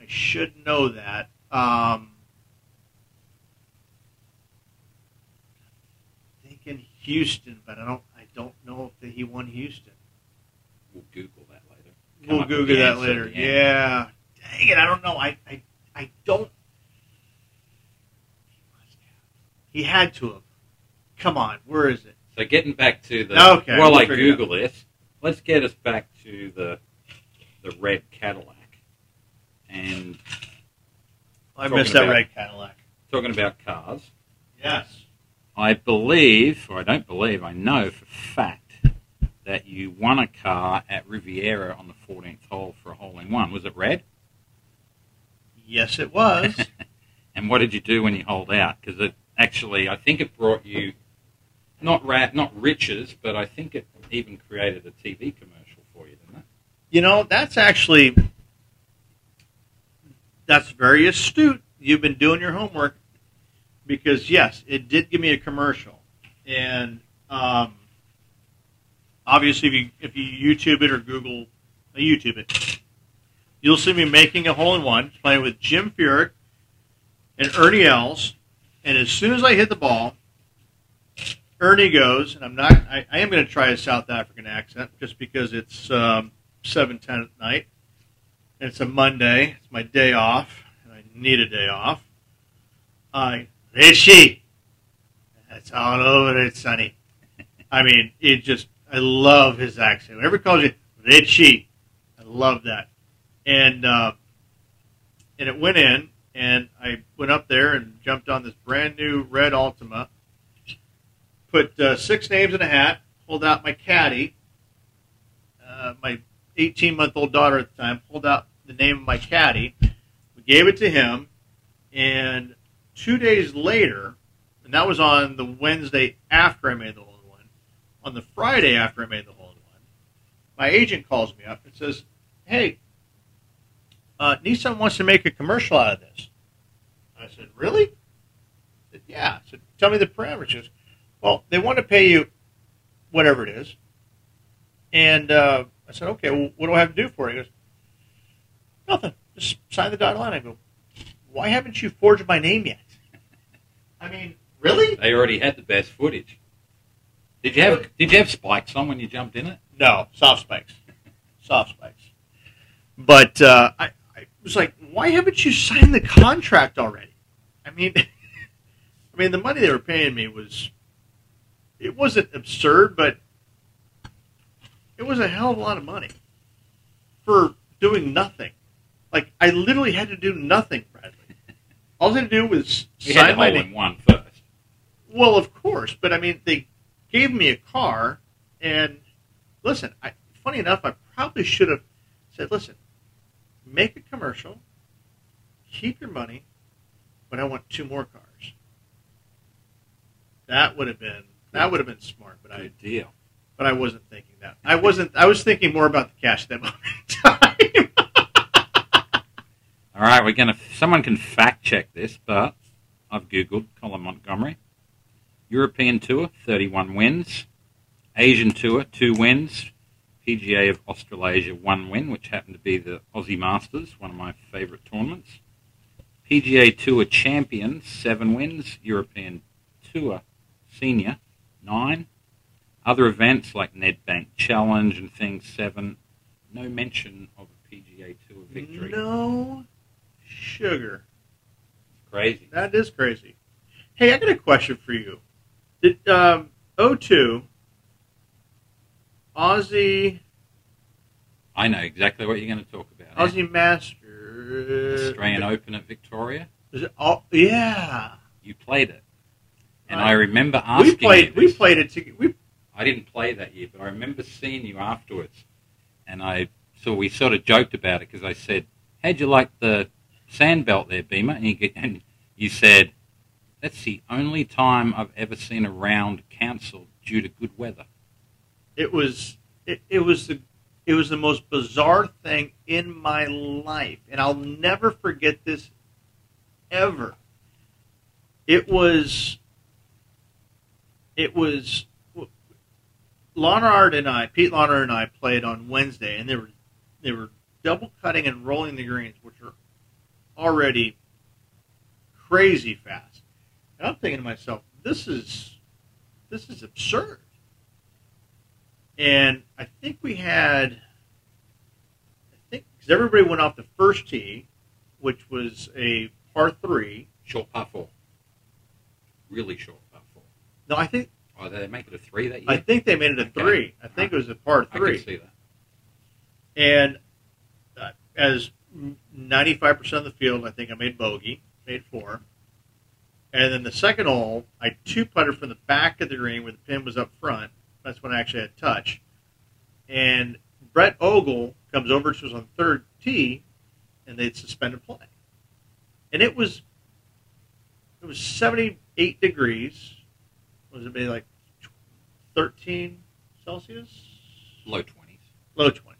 I should know that. Um, thinking Houston, but I don't. I don't know if he won Houston. We'll Google that later. Come We'll Google that answer later. at. Yeah. Dang it! I don't know. I I, I don't. He had to have. Come on, where is it? So getting back to the Okay, while we'll I figure it Google this, let's get us back to the the red Cadillac and I Talking missed that about- red Cadillac. talking about cars. Yes. I believe, or I don't believe, I know for fact that you won a car at Riviera on the 14th hole for a hole in one. Was it red? Yes, it was. (laughs) And what did you do when you holed out? Because it actually, I think it brought you not rat, not riches, but I think it even created a TV commercial for you, didn't it? You know, that's actually that's very astute. You've been doing your homework because yes, it did give me a commercial, and um, obviously, if you if you YouTube it or Google uh, YouTube it, you'll see me making a hole in one, playing with Jim Furyk and Ernie Els, and as soon as I hit the ball. Ernie goes, and I'm not. I, I am going to try a South African accent just because it's um, seven ten at night. And it's a Monday. It's my day off, and I need a day off. I Rishi. That's all over it, Sonny. (laughs) I mean, it just I love his accent. Whenever he calls you Richie, I love that. And uh, and it went in, and I went up there and jumped on this brand new red Altima. Put uh, six names in a hat. Pulled out my caddy, uh, my 18 month old daughter at the time. Pulled out the name of my caddy. We gave it to him, and two days later, and that was on the Wednesday after I made the hole in one. On the Friday after I made the hole in one, my agent calls me up and says, "Hey, uh, Nissan wants to make a commercial out of this." I said, "Really?" I said, "Yeah." I said, "Tell me the parameters." "Well, they want to pay you whatever it is," and uh, I said, "Okay, well, what do I have to do for it?" He goes, "Nothing. Just sign the dotted line." I go, "Why haven't you forged my name yet?" (laughs) I mean, really? They already had the best footage. Did you have Did you have spikes on when you jumped in it? No, soft spikes. soft spikes. But uh, I, I was like, why haven't you signed the contract already? I mean, (laughs) I mean, the money they were paying me was, it wasn't absurd, but it was a hell of a lot of money for doing nothing. Like I literally had to do nothing, Bradley. (laughs) All I had to do was You sign my name. one first. Well, of course, but I mean, they gave me a car, and listen. I, funny enough, I probably should have said, "Listen, make a commercial, keep your money, but I want two more cars." That would have been that would have been smart, but I deal. but I wasn't thinking that. I wasn't. I was thinking more about the cash at that time. All right, we're gonna. Someone can fact check this, but I've googled Colin Montgomery. European Tour, 31 wins. Asian Tour, two wins. PGA of Australasia, one win, which happened to be the Aussie Masters, one of my favourite tournaments. PGA Tour champion, seven wins. European Tour senior, nine. Other events like Nedbank Challenge and things, seven. No mention of a PGA Tour victory. No sugar. Crazy. That is crazy. Hey, I got a question for you. Did um, O2 Aussie I know exactly what you're going to talk about. Aussie Master Australian Open at Victoria. Is it, oh, yeah. You played it, and I remember asking We played. you We played it. To, we I didn't play that year, but I remember seeing you afterwards, and I so we sort of joked about it because I said, "How'd you like the sand belt there, Beamer?" And you, and you said, "That's the only time I've ever seen a round cancelled due to good weather." it was. It, it was the. It was the most bizarre thing in my life, and I'll never forget this ever. It was. It was. Lonard and I, Pete Lonard and I, played on Wednesday, and they were they were double cutting and rolling the greens, which are already crazy fast. And I'm thinking to myself, this is this is absurd. And I think we had, I think, because everybody went off the first tee, which was a par three. Short par four, really short. No, I think Oh, did they make it a three that year? I think they made it a Okay. three. I think it was a par I three. can see that. And uh, as 95% of the field, I think I made bogey, made four. And then the second hole, I two putted from the back of the green where the pin was up front. That's when I actually had touch. And Brett Ogle comes over to us on third tee, and they'd suspended play. And it was it was 78 degrees. Was it maybe like 13 Celsius? Low twenties. low 20.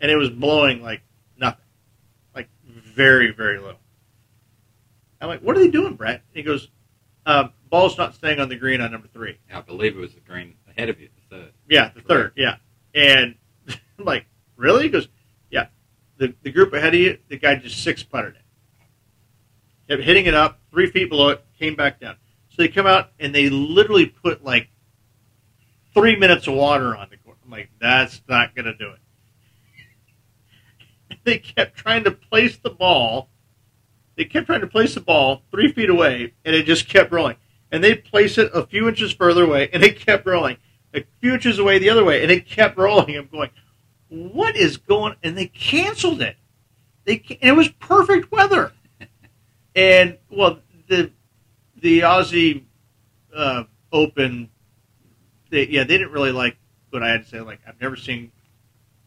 And it was blowing like nothing, like very, very low. I'm like, what are they doing, Brett? And he goes, um, ball's not staying on the green on number three. I believe it was the green ahead of you, the third. Yeah, the third, yeah. And (laughs) I'm like, really? He goes, yeah. The, the group ahead of you, the guy just six putted it. Kept hitting it up, three feet below it, came back down. So they come out and they literally put like three minutes of water on the court. I'm like, that's not going to do it. (laughs) they kept trying to place the ball. They kept trying to place the ball three feet away, and it just kept rolling. And they'd place it a few inches further away, and it kept rolling. a few inches away the other way, and it kept rolling. I'm going, what is going? And they canceled it. They and it was perfect weather. And well, the the Aussie uh, Open, they, yeah, they didn't really like what I had to say. Like I've never seen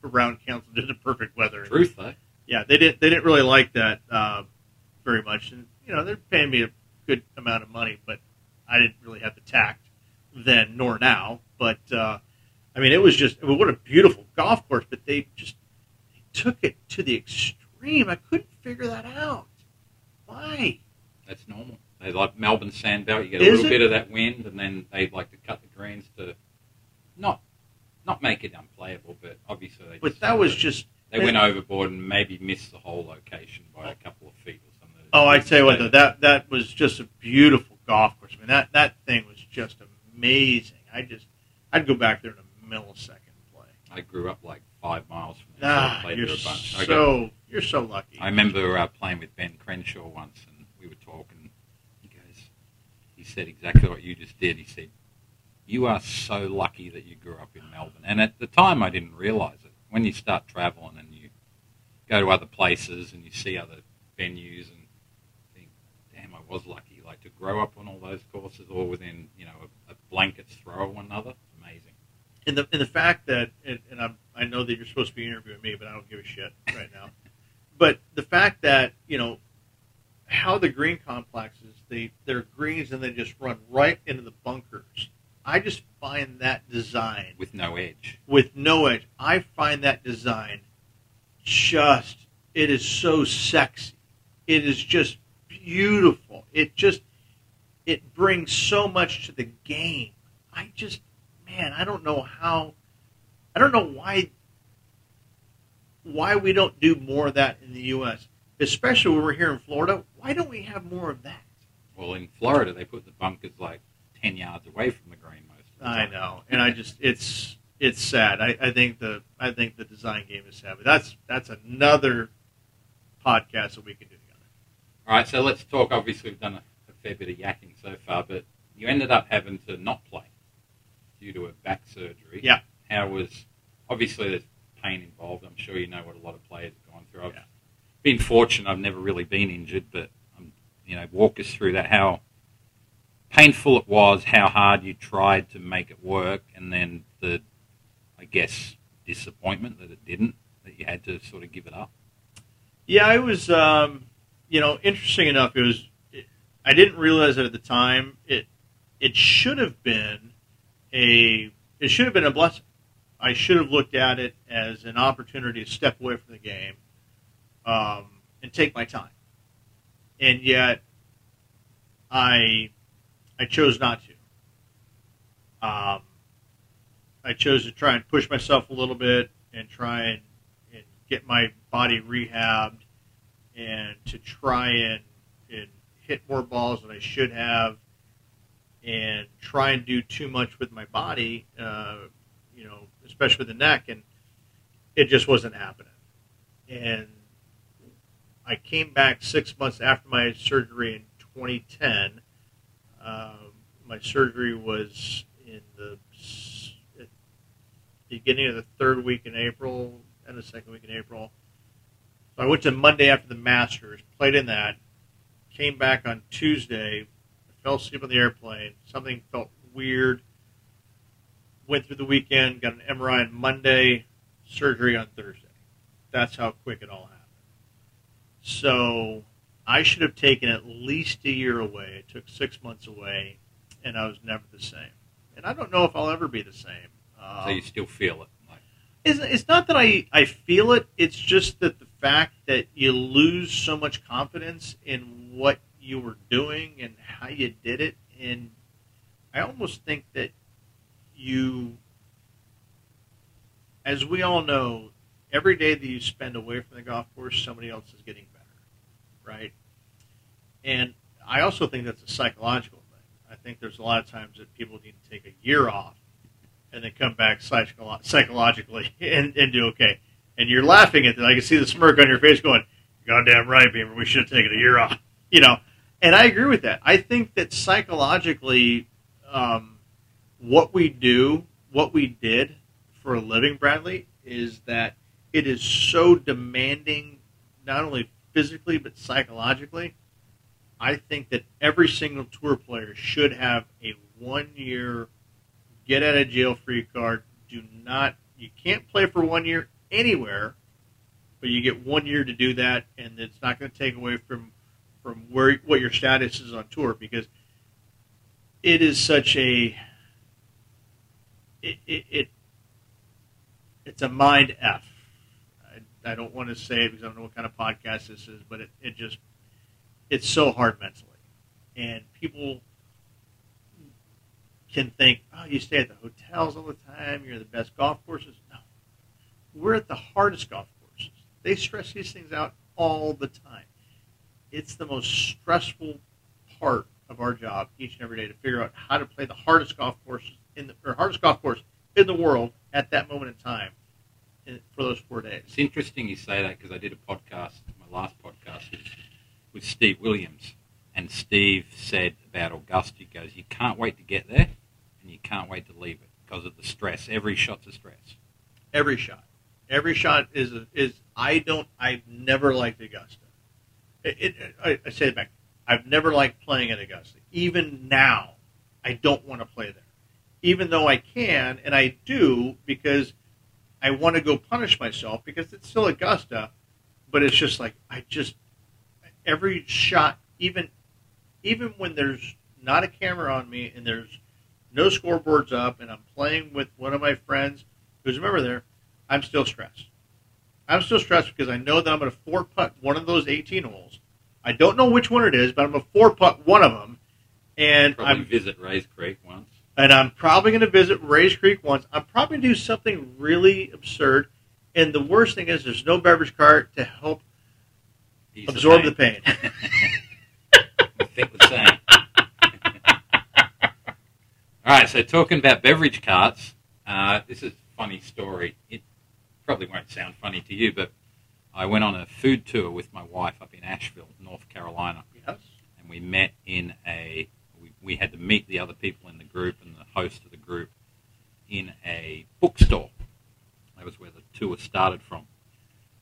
a round canceled in the perfect weather. Truth. Yeah, they didn't they didn't really like that uh, very much, and you know they're paying me a good amount of money, but I didn't really have the tact then nor now. But uh, I mean, it was just I mean, what a beautiful golf course, but they just they took it to the extreme. I couldn't figure that out. Why? That's normal. They like Melbourne Sandbelt. You get a Is little it? bit of that wind, and then they like to cut the greens to not not make it unplayable, but obviously they. But just that was just they went overboard and maybe missed the whole location by a couple of feet or something. Oh, I tell you what, though, that that was just a beautiful golf course. I mean, that that thing was just amazing. I just, I'd go back there in a millisecond and play. I grew up like five miles from there. so I Ah, played you're there a bunch. I got- so you're so lucky. I remember uh, playing with Ben Crenshaw once, and we were talking. Said exactly what you just did. He said, "You are so lucky that you grew up in Melbourne." And at the time, I didn't realise it. When you start travelling and you go to other places and you see other venues and think, "Damn, I was lucky." Like to grow up on all those courses, all within you know a, a blanket's throw of one another. Amazing. and the and the fact that and, and I'm, I know that you're supposed to be interviewing me, but I don't give a shit right now. (laughs) but the fact that you know how the green complexes they they're greens and they just run right into the bunkers. I just find that design With no edge. with no edge. I find that design just it is so sexy. It is just beautiful. It just it brings so much to the game. I just man, I don't know how I don't know why why we don't do more of that in the US. Especially when we're here in Florida. Why don't we have more of that? Well, in Florida, they put the bunkers like ten yards away from the green most. Of the I know, and I just it's it's sad. I, I think the I think the design game is sad, but that's that's another podcast that we can do together. All right, so let's talk. Obviously, we've done a, a fair bit of yakking so far, but you ended up having to not play due to a back surgery. Yeah. How was? Obviously, there's pain involved. I'm sure you know what a lot of players have gone through. I've Yeah. Been fortunate. I've never really been injured, but um, you know, walk us through that. How painful it was. How hard you tried to make it work, and then the, I guess, disappointment that it didn't. That you had to sort of give it up. Yeah, it was. Um, you know, interesting enough, it was. It, I didn't realize it at the time. It it should have been a it should have been a blessing. I should have looked at it as an opportunity to step away from the game um, and take my time. And yet, I I chose not to. Um, I chose to try and push myself a little bit and try and, and get my body rehabbed and to try and, and hit more balls than I should have and try and do too much with my body, uh, you know, especially with the neck, and it just wasn't happening. And I came back six months after my surgery in 2010. Um, my surgery was in the beginning of the third week in April and the second week in April. So I went to Monday after the Masters, played in that, came back on Tuesday, fell asleep on the airplane. Something felt weird. Went through the weekend, got an MRI on Monday, surgery on Thursday. That's how quick it all happened. So I should have taken at least a year away. It took six months away, and I was never the same. And I don't know if I'll ever be the same. Um, So you still feel it. It's, it's not that I, I feel it. It's just that the fact that you lose so much confidence in what you were doing and how you did it. And I almost think that you, as we all know, every day that you spend away from the golf course, somebody else is getting right? And I also think that's a psychological thing. I think there's a lot of times that people need to take a year off and then come back psycholo- psychologically (laughs) and, and do okay. And you're laughing at that. I can see the smirk on your face going, goddamn right, Beamer, we should have taken a year off. (laughs) You know, and I agree with that. I think that psychologically, um, what we do what we did for a living, Bradley, is that it is so demanding, not only physically but psychologically. I think that every single tour player should have a one year get out of jail free card. Do not, you can't play for one year anywhere, but you get one year to do that, and it's not going to take away from from where what your status is on tour because it is such a it, it, it it's a mind f. I, don't want to say because I don't know what kind of podcast this is, but it, it just it's so hard mentally, and people can think, oh, you stay at the hotels all the time, you're the best golf courses. No, we're at the hardest golf courses. They stress these things out all the time. It's the most stressful part of our job each and every day to figure out how to play the hardest golf courses in the or hardest golf course in the world at that moment in time for those four days. It's interesting you say that because I did a podcast, my last podcast with, with Steve Williams, and Steve said about Augusta, he goes, "You can't wait to get there, and you can't wait to leave it because of the stress. Every shot's a stress. Every shot, every shot is is. I don't. I've never liked Augusta. It, it, I, I say it back. I've never liked playing at Augusta. Even now, I don't want to play there. Even though I can, and I do, because I want to go punish myself because it's still Augusta, but it's just like I just every shot, even even when there's not a camera on me and there's no scoreboards up, and I'm playing with one of my friends who's a member there, I'm still stressed. I'm still stressed because I know that I'm going to four putt one of those 18 holes. I don't know which one it is, but I'm going to four putt one of them, and Probably I'm visit Rae's Creek once. And I'm probably going to visit Rae's Creek once. I'm probably going to do something really absurd. And the worst thing is, there's no beverage cart to help Ease absorb the pain. I (laughs) think the same. All right, so talking about beverage carts, uh, this is a funny story. It probably won't sound funny to you, but I went on a food tour with my wife up in Asheville, North Carolina, yes. and we met in a. We, had to meet the other people in the group and the host of the group in a bookstore. That was where the tour started from,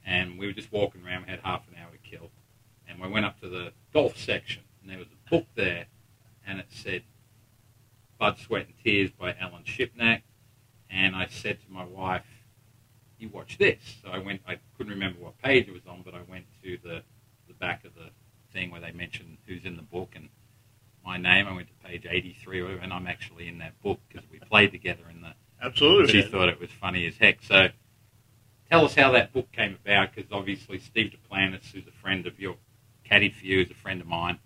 and we were just walking around. We had half an hour to kill, and we went up to the golf section, and there was a book there, and it said Blood, Sweat, and Tears by Alan Shipnuck. And I said to my wife, You watch this. So I went, I couldn't remember what page it was on, but I went to the, the back of the thing where they mentioned who's in the book and my name. I went to page 83 or whatever, and I'm actually in that book because we played together in the. Absolutely. She thought it was funny as heck. So tell us how that book came about because obviously Steve Duplantis, who's a friend of your, caddied for you, is a friend of mine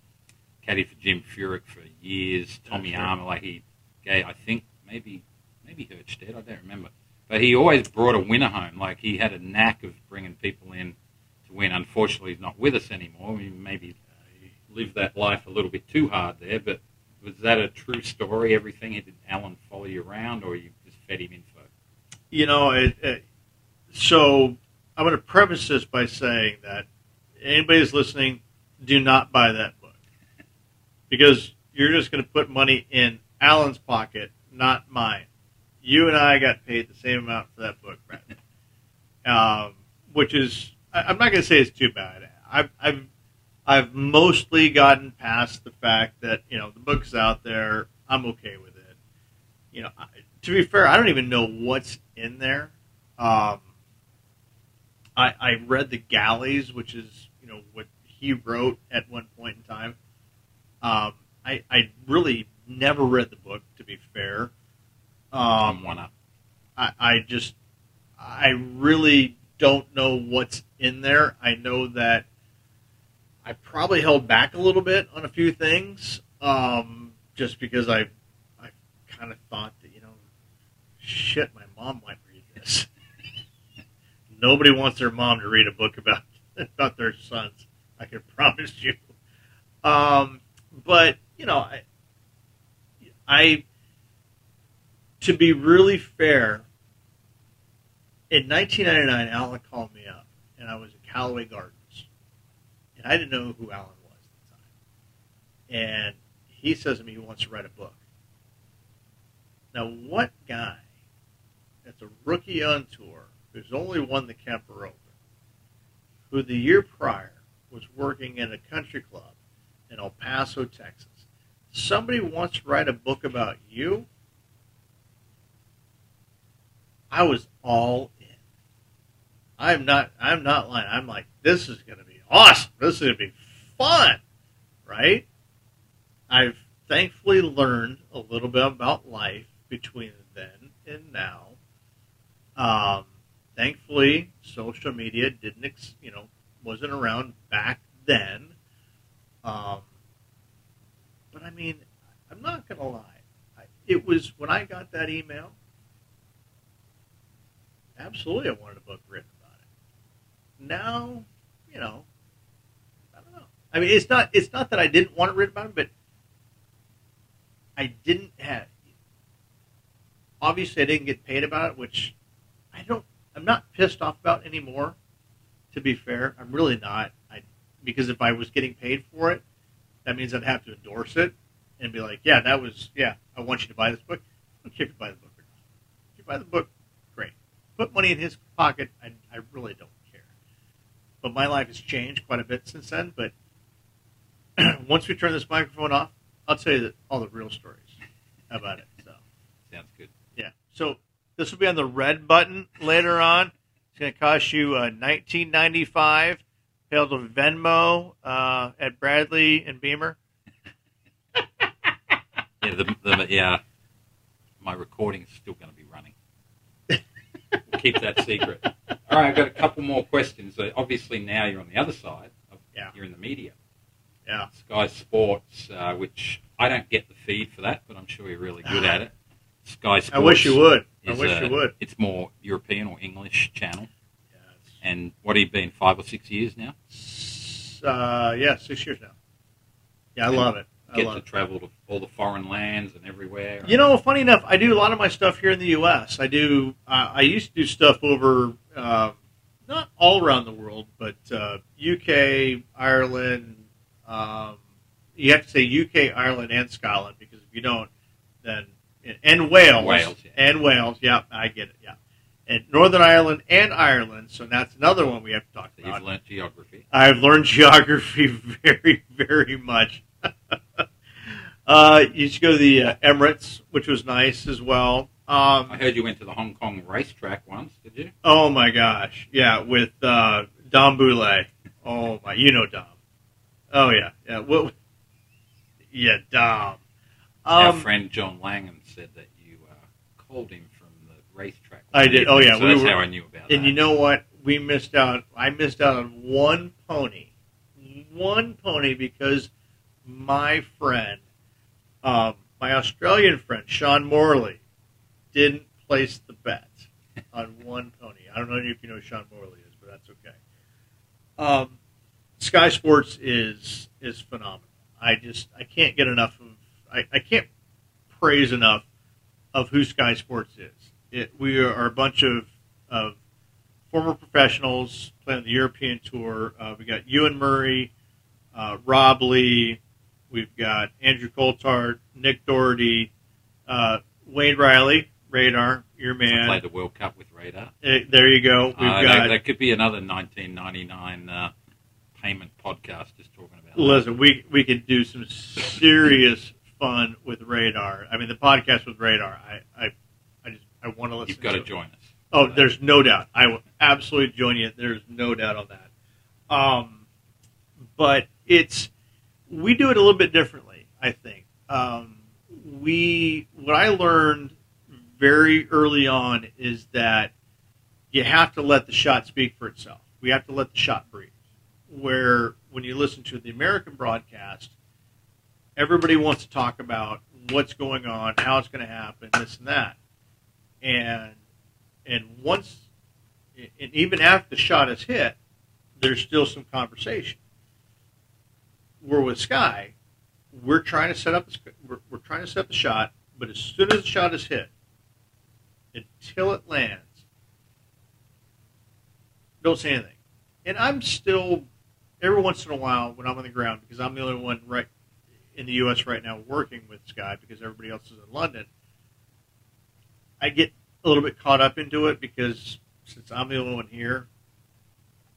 caddied for Jim Furyk for years. Tommy That's. Armour, like he gave, I think maybe maybe Hirschstead, I don't remember, but he always brought a winner home. Like he had a knack of bringing people in to win. Unfortunately, he's not with us anymore. I mean, maybe lived that life a little bit too hard there. But was that a true story? Everything did Alan follow you around, or you just fed him info? You know, it, it, so I'm going to preface this by saying that anybody who's listening, do not buy that book because you're just going to put money in Alan's pocket, not mine. You and I got paid the same amount for that book, (laughs) um, which is I, I'm not going to say it's too bad. I've, I've I've mostly gotten past the fact that you know the book's out there. I'm okay with it. You know, I, to be fair, I don't even know what's in there. Um, I, I read the galleys, which is you know what he wrote at one point in time. Um, I I really never read the book, to be fair. Um, one up. I, I just I really don't know what's in there. I know that I probably held back a little bit on a few things, um, just because I I kind of thought that you know, shit, my mom might read this. (laughs) Nobody wants their mom to read a book about (laughs) about their sons. I can (laughs) promise you. Um, but you know, I, I to be really fair, in 1999, Alan called me up, and I was at Callaway Gardens, I didn't know who Alan was at the time. And he says to me he wants to write a book. Now, what guy that's a rookie on tour who's only won the Kemper Open, who the year prior was working in a country club in El Paso, Texas. Somebody wants to write a book about you. I was all in. I'm not. I'm not lying. I'm like, this is be awesome. This is going to be fun, right? I've thankfully learned a little bit about life between then and now. Um, thankfully, social media didn't, ex- you know, wasn't around back then. Um, but I mean, I'm not going to lie. I, it was when I got that email. Absolutely, I wanted a book written about it. Now, you know, know. I mean, it's not. It's not that I didn't want it written about it, but I didn't have. Obviously, I didn't get paid about it, which I don't. I'm not pissed off about anymore. To be fair, I'm really not. I because if I was getting paid for it, that means I'd have to endorse it and be like, yeah, that was yeah. I want you to buy this book. I don't care if you buy the book or not. If you buy the book, great. Put money in his pocket. I, I really don't care. But my life has changed quite a bit since then. But (clears throat) once we turn this microphone off, I'll tell you that all the real stories about it. So Sounds good. yeah. So this will be on the red button later on. It's going to cost you uh, 19.95. Payable to Venmo uh, at Bradley and Beamer. (laughs) Yeah, the, the, yeah. My recording's still going to be running. we'll keep that secret. (laughs) All right, I've got a couple more questions. Uh, obviously, now you're on the other side. Of, Yeah. You're in the media. Yeah. Sky Sports, uh, which I don't get the feed for that, but I'm sure you're really good at it. Sky Sports. I wish you would. I wish uh, you would. It's more European or English channel. It's- And what have you been, five or six years now? Uh, yeah, six years now. Yeah, I And love it. I Get to it. travel to all the foreign lands and everywhere. You know, funny enough, I do a lot of my stuff here in the U.S. I do. Uh, I used to do stuff over, uh, not all around the world, but uh, UK, Ireland. Um, you have to say UK, Ireland, and Scotland because if you don't, then and Wales, Wales, yeah. and Wales. Yeah, I get it. Yeah, and Northern Ireland and Ireland. So that's another one we have to talk about. you've learnt geography. I've learned (laughs) geography very, very much. (laughs) uh, you should go to the uh, Emirates, which was nice as well. Um, I heard you went to the Hong Kong racetrack once, did you? oh my gosh, yeah, with uh, Dom Boulay. Oh my, you know Dom. Oh yeah, yeah. Well, yeah, Dom. Our Um, friend John Langham said that you uh, called him from the racetrack. I did. Oh, yeah, so we that's were- how I knew about And that. you know what? We missed out. I missed out on one pony, one pony because my friend, um, my Australian friend Sean Morley, didn't place the bet (laughs) on one pony. I don't know if you know who Sean Morley is, but that's okay. Um, Sky Sports is is phenomenal. I just I can't get enough of I, I can't praise enough of who Sky Sports is. It, we are a bunch of of former professionals playing the European tour. Uh, we got Ewen Murray, uh, Rob Lee, we've got Andrew Coltart, Nick Dougherty, uh, Wayne Riley, Radar, your I man. played the World Cup with Radar. Eh, there you go. We've Uh, got that, that could be another 1999 payment podcast just talking about listen. We we could do some serious fun with Radar. I mean, the podcast with Radar. I I, I just I want to listen. You've got to to join us. Oh, there's no doubt. I will absolutely join you. There's no doubt on that. Um, but it's we do it a little bit differently. I think um, we what I learned very early on is that you have to let the shot speak for itself. We have to let the shot breathe. Where when you listen to the American broadcast, everybody wants to talk about what's going on, how it's going to happen, this and that, and and once and even after the shot is hit, there's still some conversation. We're with Sky, we're trying to set up we're, we're trying to set up the shot, but as soon as the shot is hit, until it lands, don't say anything. And I'm still every once in a while when I'm on the ground because I'm the only one right in the U.S. right now working with Sky because everybody else is in London. I get a little bit caught up into it because since I'm the only one here,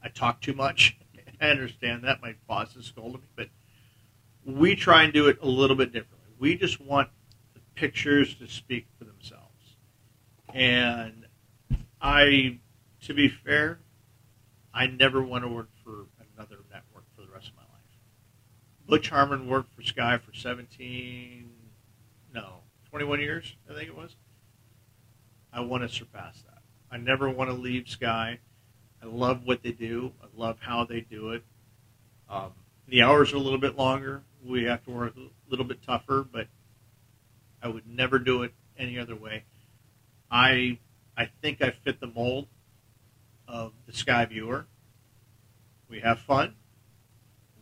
I talk too much. (laughs) I understand that my boss is scolding me, but we try and do it a little bit differently. We just want the pictures to speak for themselves. And I, to be fair, I never want to work for another network for the rest of my life. Butch Harmon worked for Sky for 17, no, 21 years, I think it was. I want to surpass that. I never want to leave Sky. I love what they do. I love how they do it. Um, the hours are a little bit longer. We have to work a little bit tougher, but I would never do it any other way. I I think I fit the mold of the Sky viewer. We have fun.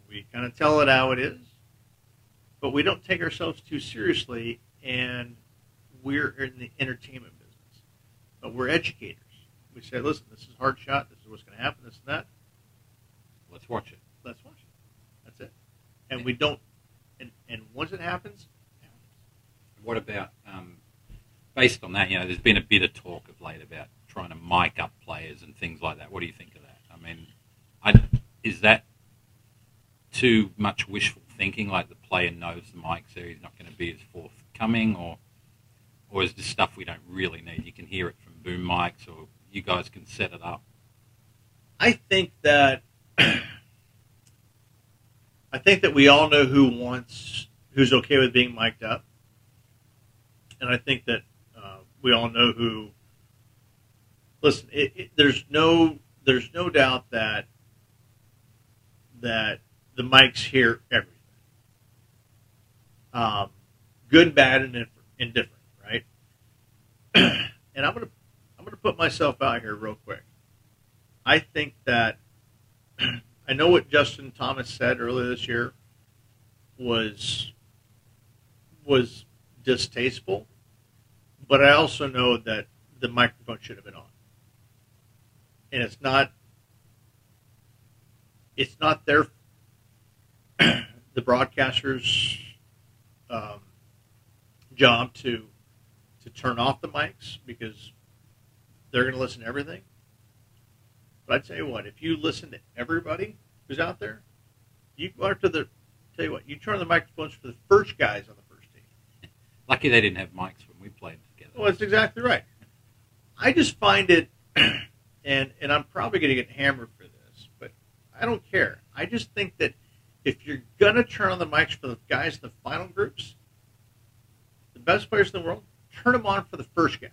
We kind of tell it how it is, but we don't take ourselves too seriously, and we're in the entertainment business. But we're educators. We say, listen, this is hard shot. This is what's going to happen. This and that. Let's watch it. Let's watch it. That's it. And we don't. And and once it happens, it happens. What about, um, based on that, you know, there's been a bit of talk of late about trying to mic up players and things like that. What do you think of that? I mean, I, is that too much wishful thinking? Like the player knows the mic's there, he's not going to be as forthcoming, or or is this stuff we don't really need? You can hear it from boom mics, or you guys can set it up. I think that (clears throat) I think that we all know who wants who's okay with being mic'd up, and I think that uh, we all know who. Listen, it, it, there's no there's no doubt that that the mics hear everything, um, good, bad, and indifferent, right? (clears throat) and I'm gonna I'm gonna put myself out here real quick. I think that (clears throat) I know what Justin Thomas said earlier this year was was distasteful, but I also know that the microphone should have been on, and it's not. It's not their (clears throat) the broadcasters' um, job to to turn off the mics because they're going to listen to everything. But I tell you what, if you listen to everybody who's out there, you go to the tell you what, you turn the microphones for the first guys on the first team. (laughs) Lucky they didn't have mics when we played together. Well, that's exactly right. I just find it, (clears throat) and and I'm probably going to get hammered for this, but I don't care. I just think that if you're going to turn on the mics for the guys in the final groups, the best players in the world, turn them on for the first guys.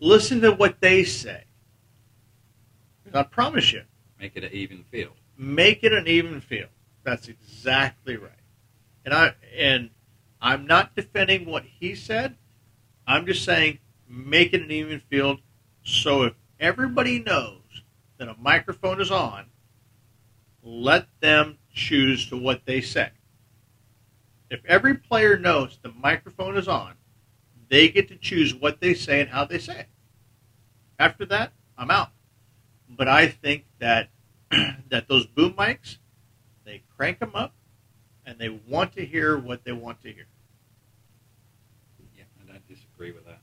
Listen to what they say. I promise you, Make it an even field. make it an even field. That's exactly right. And I and I'm not defending what he said. I'm just saying make it an even field so if everybody knows that a microphone is on, let them choose to what they say. If every player knows the microphone is on, they get to choose what they say and how they say it. After that, I'm out. But I think that (clears throat) that those boom mics, they crank them up, and they want to hear what they want to hear. Yeah, I don't disagree with that.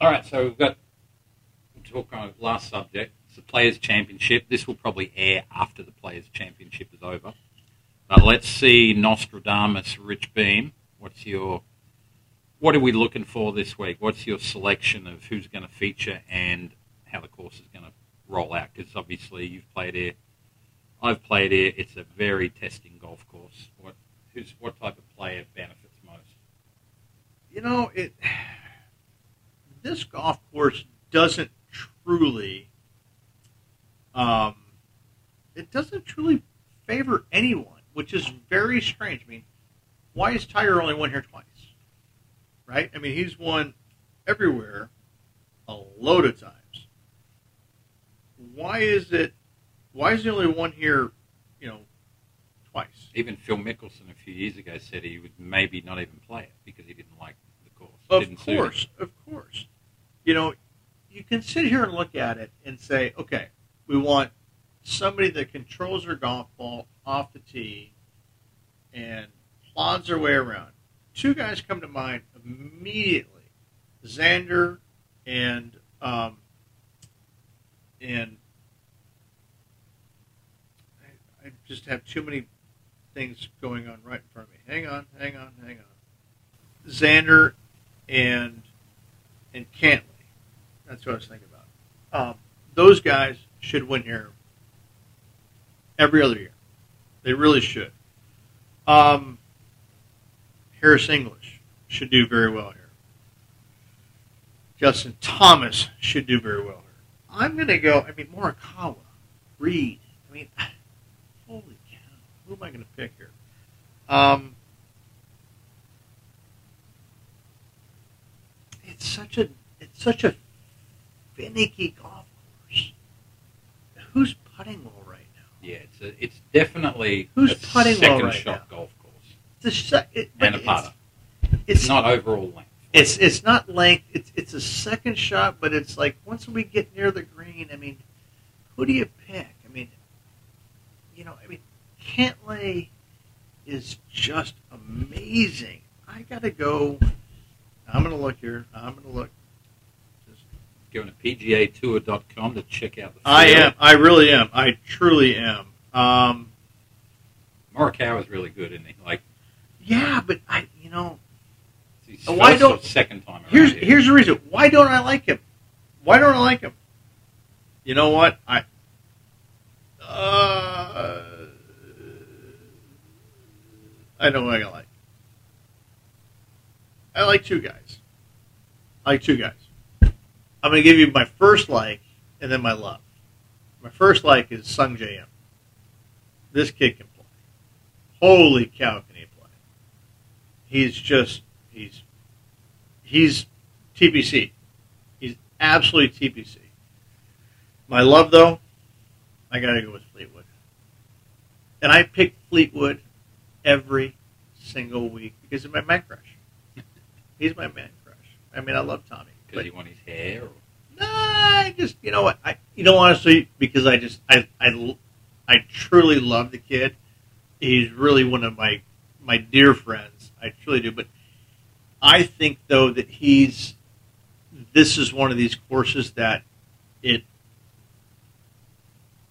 All right, so we've got we'll talk on last subject. It's the Players' Championship. This will probably air after the Players' Championship is over. But let's see Nostradamus, Rich Beem. What's your what are we looking for this week? What's your selection of who's going to feature and how the course is going to roll out? Because obviously you've played here, I've played here. It's a very testing golf course. What who's what type of player benefits most? You know, it. This golf course doesn't truly. Um, it doesn't truly favor anyone, which is very strange. I mean, why is Tiger only won here twice? Right? I mean, he's won everywhere a load of times. Why is it? Why is he only one here? You know, twice. Even Phil Mickelson a few years ago said he would maybe not even play it because he didn't like the course. Of didn't course, of course. You know, you can sit here and look at it and say, okay, we want somebody that controls their golf ball off the tee and plods their way around. Two guys come to mind immediately Xander and um, and I, I just have too many things going on right in front of me. Hang on, hang on, hang on. Xander and and Cantlay. That's what I was thinking about. Um, those guys should win here every other year. They really should. Um, Harris English should do very well here. Justin Thomas should do very well here. I'm going to go, I mean, Morikawa, Reed. I mean, (sighs) holy cow. Who am I going to pick here? Um, it's such a it's such a finicky golf. Who's putting well right now? Yeah, it's a, it's definitely Who's a putting well right shot now? golf course The se- it, but and a it's- putter. It's, It's not overall length. It's it's not length. It's it's a second shot, but it's like once we get near the green, I mean, who do you pick? I mean, you know, I mean, Cantlay is just amazing. I gotta go. I'm gonna look here. I'm gonna look. Going to PGAtour.com to check out the. I am. I really am. I truly am. Um, Morikawa is really good, isn't he? Like yeah, but I, you know, why don't- second time here's here. here's the reason. Why don't I like him? Why don't I like him? You know what? I uh, I know what I like. I like two guys. I like two guys. I'm going to give you my first like and then my love. My first like is Sungjae Im. This kid can play. Holy cow, can he play? He's just he's he's TPC. He's absolutely TPC. My love, though, I got to go with Fleetwood. And I pick Fleetwood every single week because he's my man crush. He's my man crush. I mean, I love Tommy. Because you want his hair. Or, Nah, I just you know what I you know honestly because I just I I I truly love the kid. He's really one of my my dear friends. I truly do. But I think though that he's this is one of these courses that it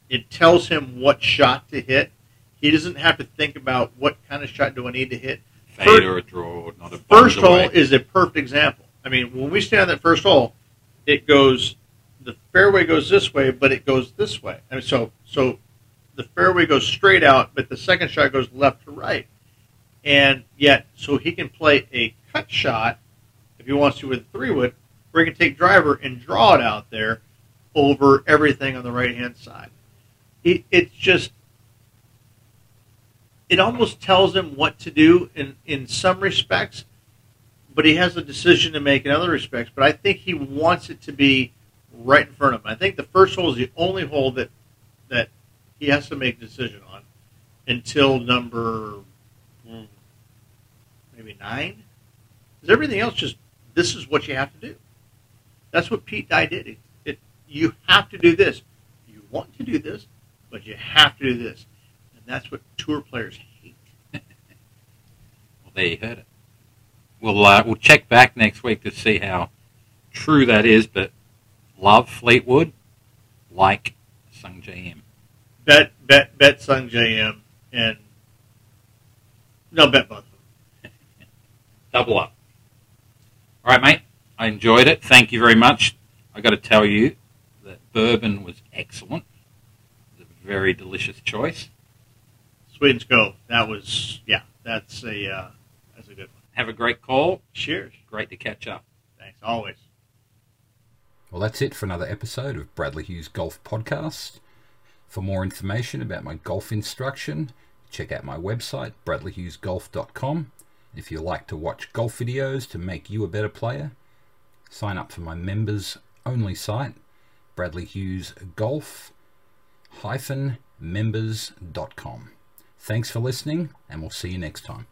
it tells him what shot to hit. He doesn't have to think about what kind of shot do I need to hit. fade First- or a draw, not a First hole away. is a perfect example. I mean, when we stand on that first hole, it goes the fairway goes this way, but it goes this way. I mean, so so the fairway goes straight out, but the second shot goes left to right. And yet, so he can play a cut shot if he wants to with three wood, or he can take driver and draw it out there over everything on the right hand side. It, it's just it almost tells him what to do in, in some respects, but he has a decision to make in other respects. But I think he wants it to be right in front of him. I think the first hole is the only hole that that he has to make a decision on until number hmm, maybe nine. Is everything else just this is what you have to do. That's what Pete Dye did. It, it you have to do this. You want to do this, but you have to do this, and that's what tour players hate. (laughs) Well, there you heard it. We'll uh, we'll check back next week to see how true that is. But love Fleetwood, like Sungjae Im. Bet bet bet Sungjae Im and no bet both of them. (laughs) Double up. All right, mate. I enjoyed it. Thank you very much. I got to tell you that bourbon was excellent. It was a very delicious choice. Sweetens Cove. That was yeah. That's a uh, that's a good one. Have a great call. Cheers. Great to catch up. Thanks always. Well, that's it for another episode of Bradley Hughes Golf Podcast. For more information about my golf instruction, check out my website, bradleyhughesgolf.com. If you like to watch golf videos to make you a better player, sign up for my members only site, bradleyhughesgolf-members.com. Thanks for listening, and we'll see you next time.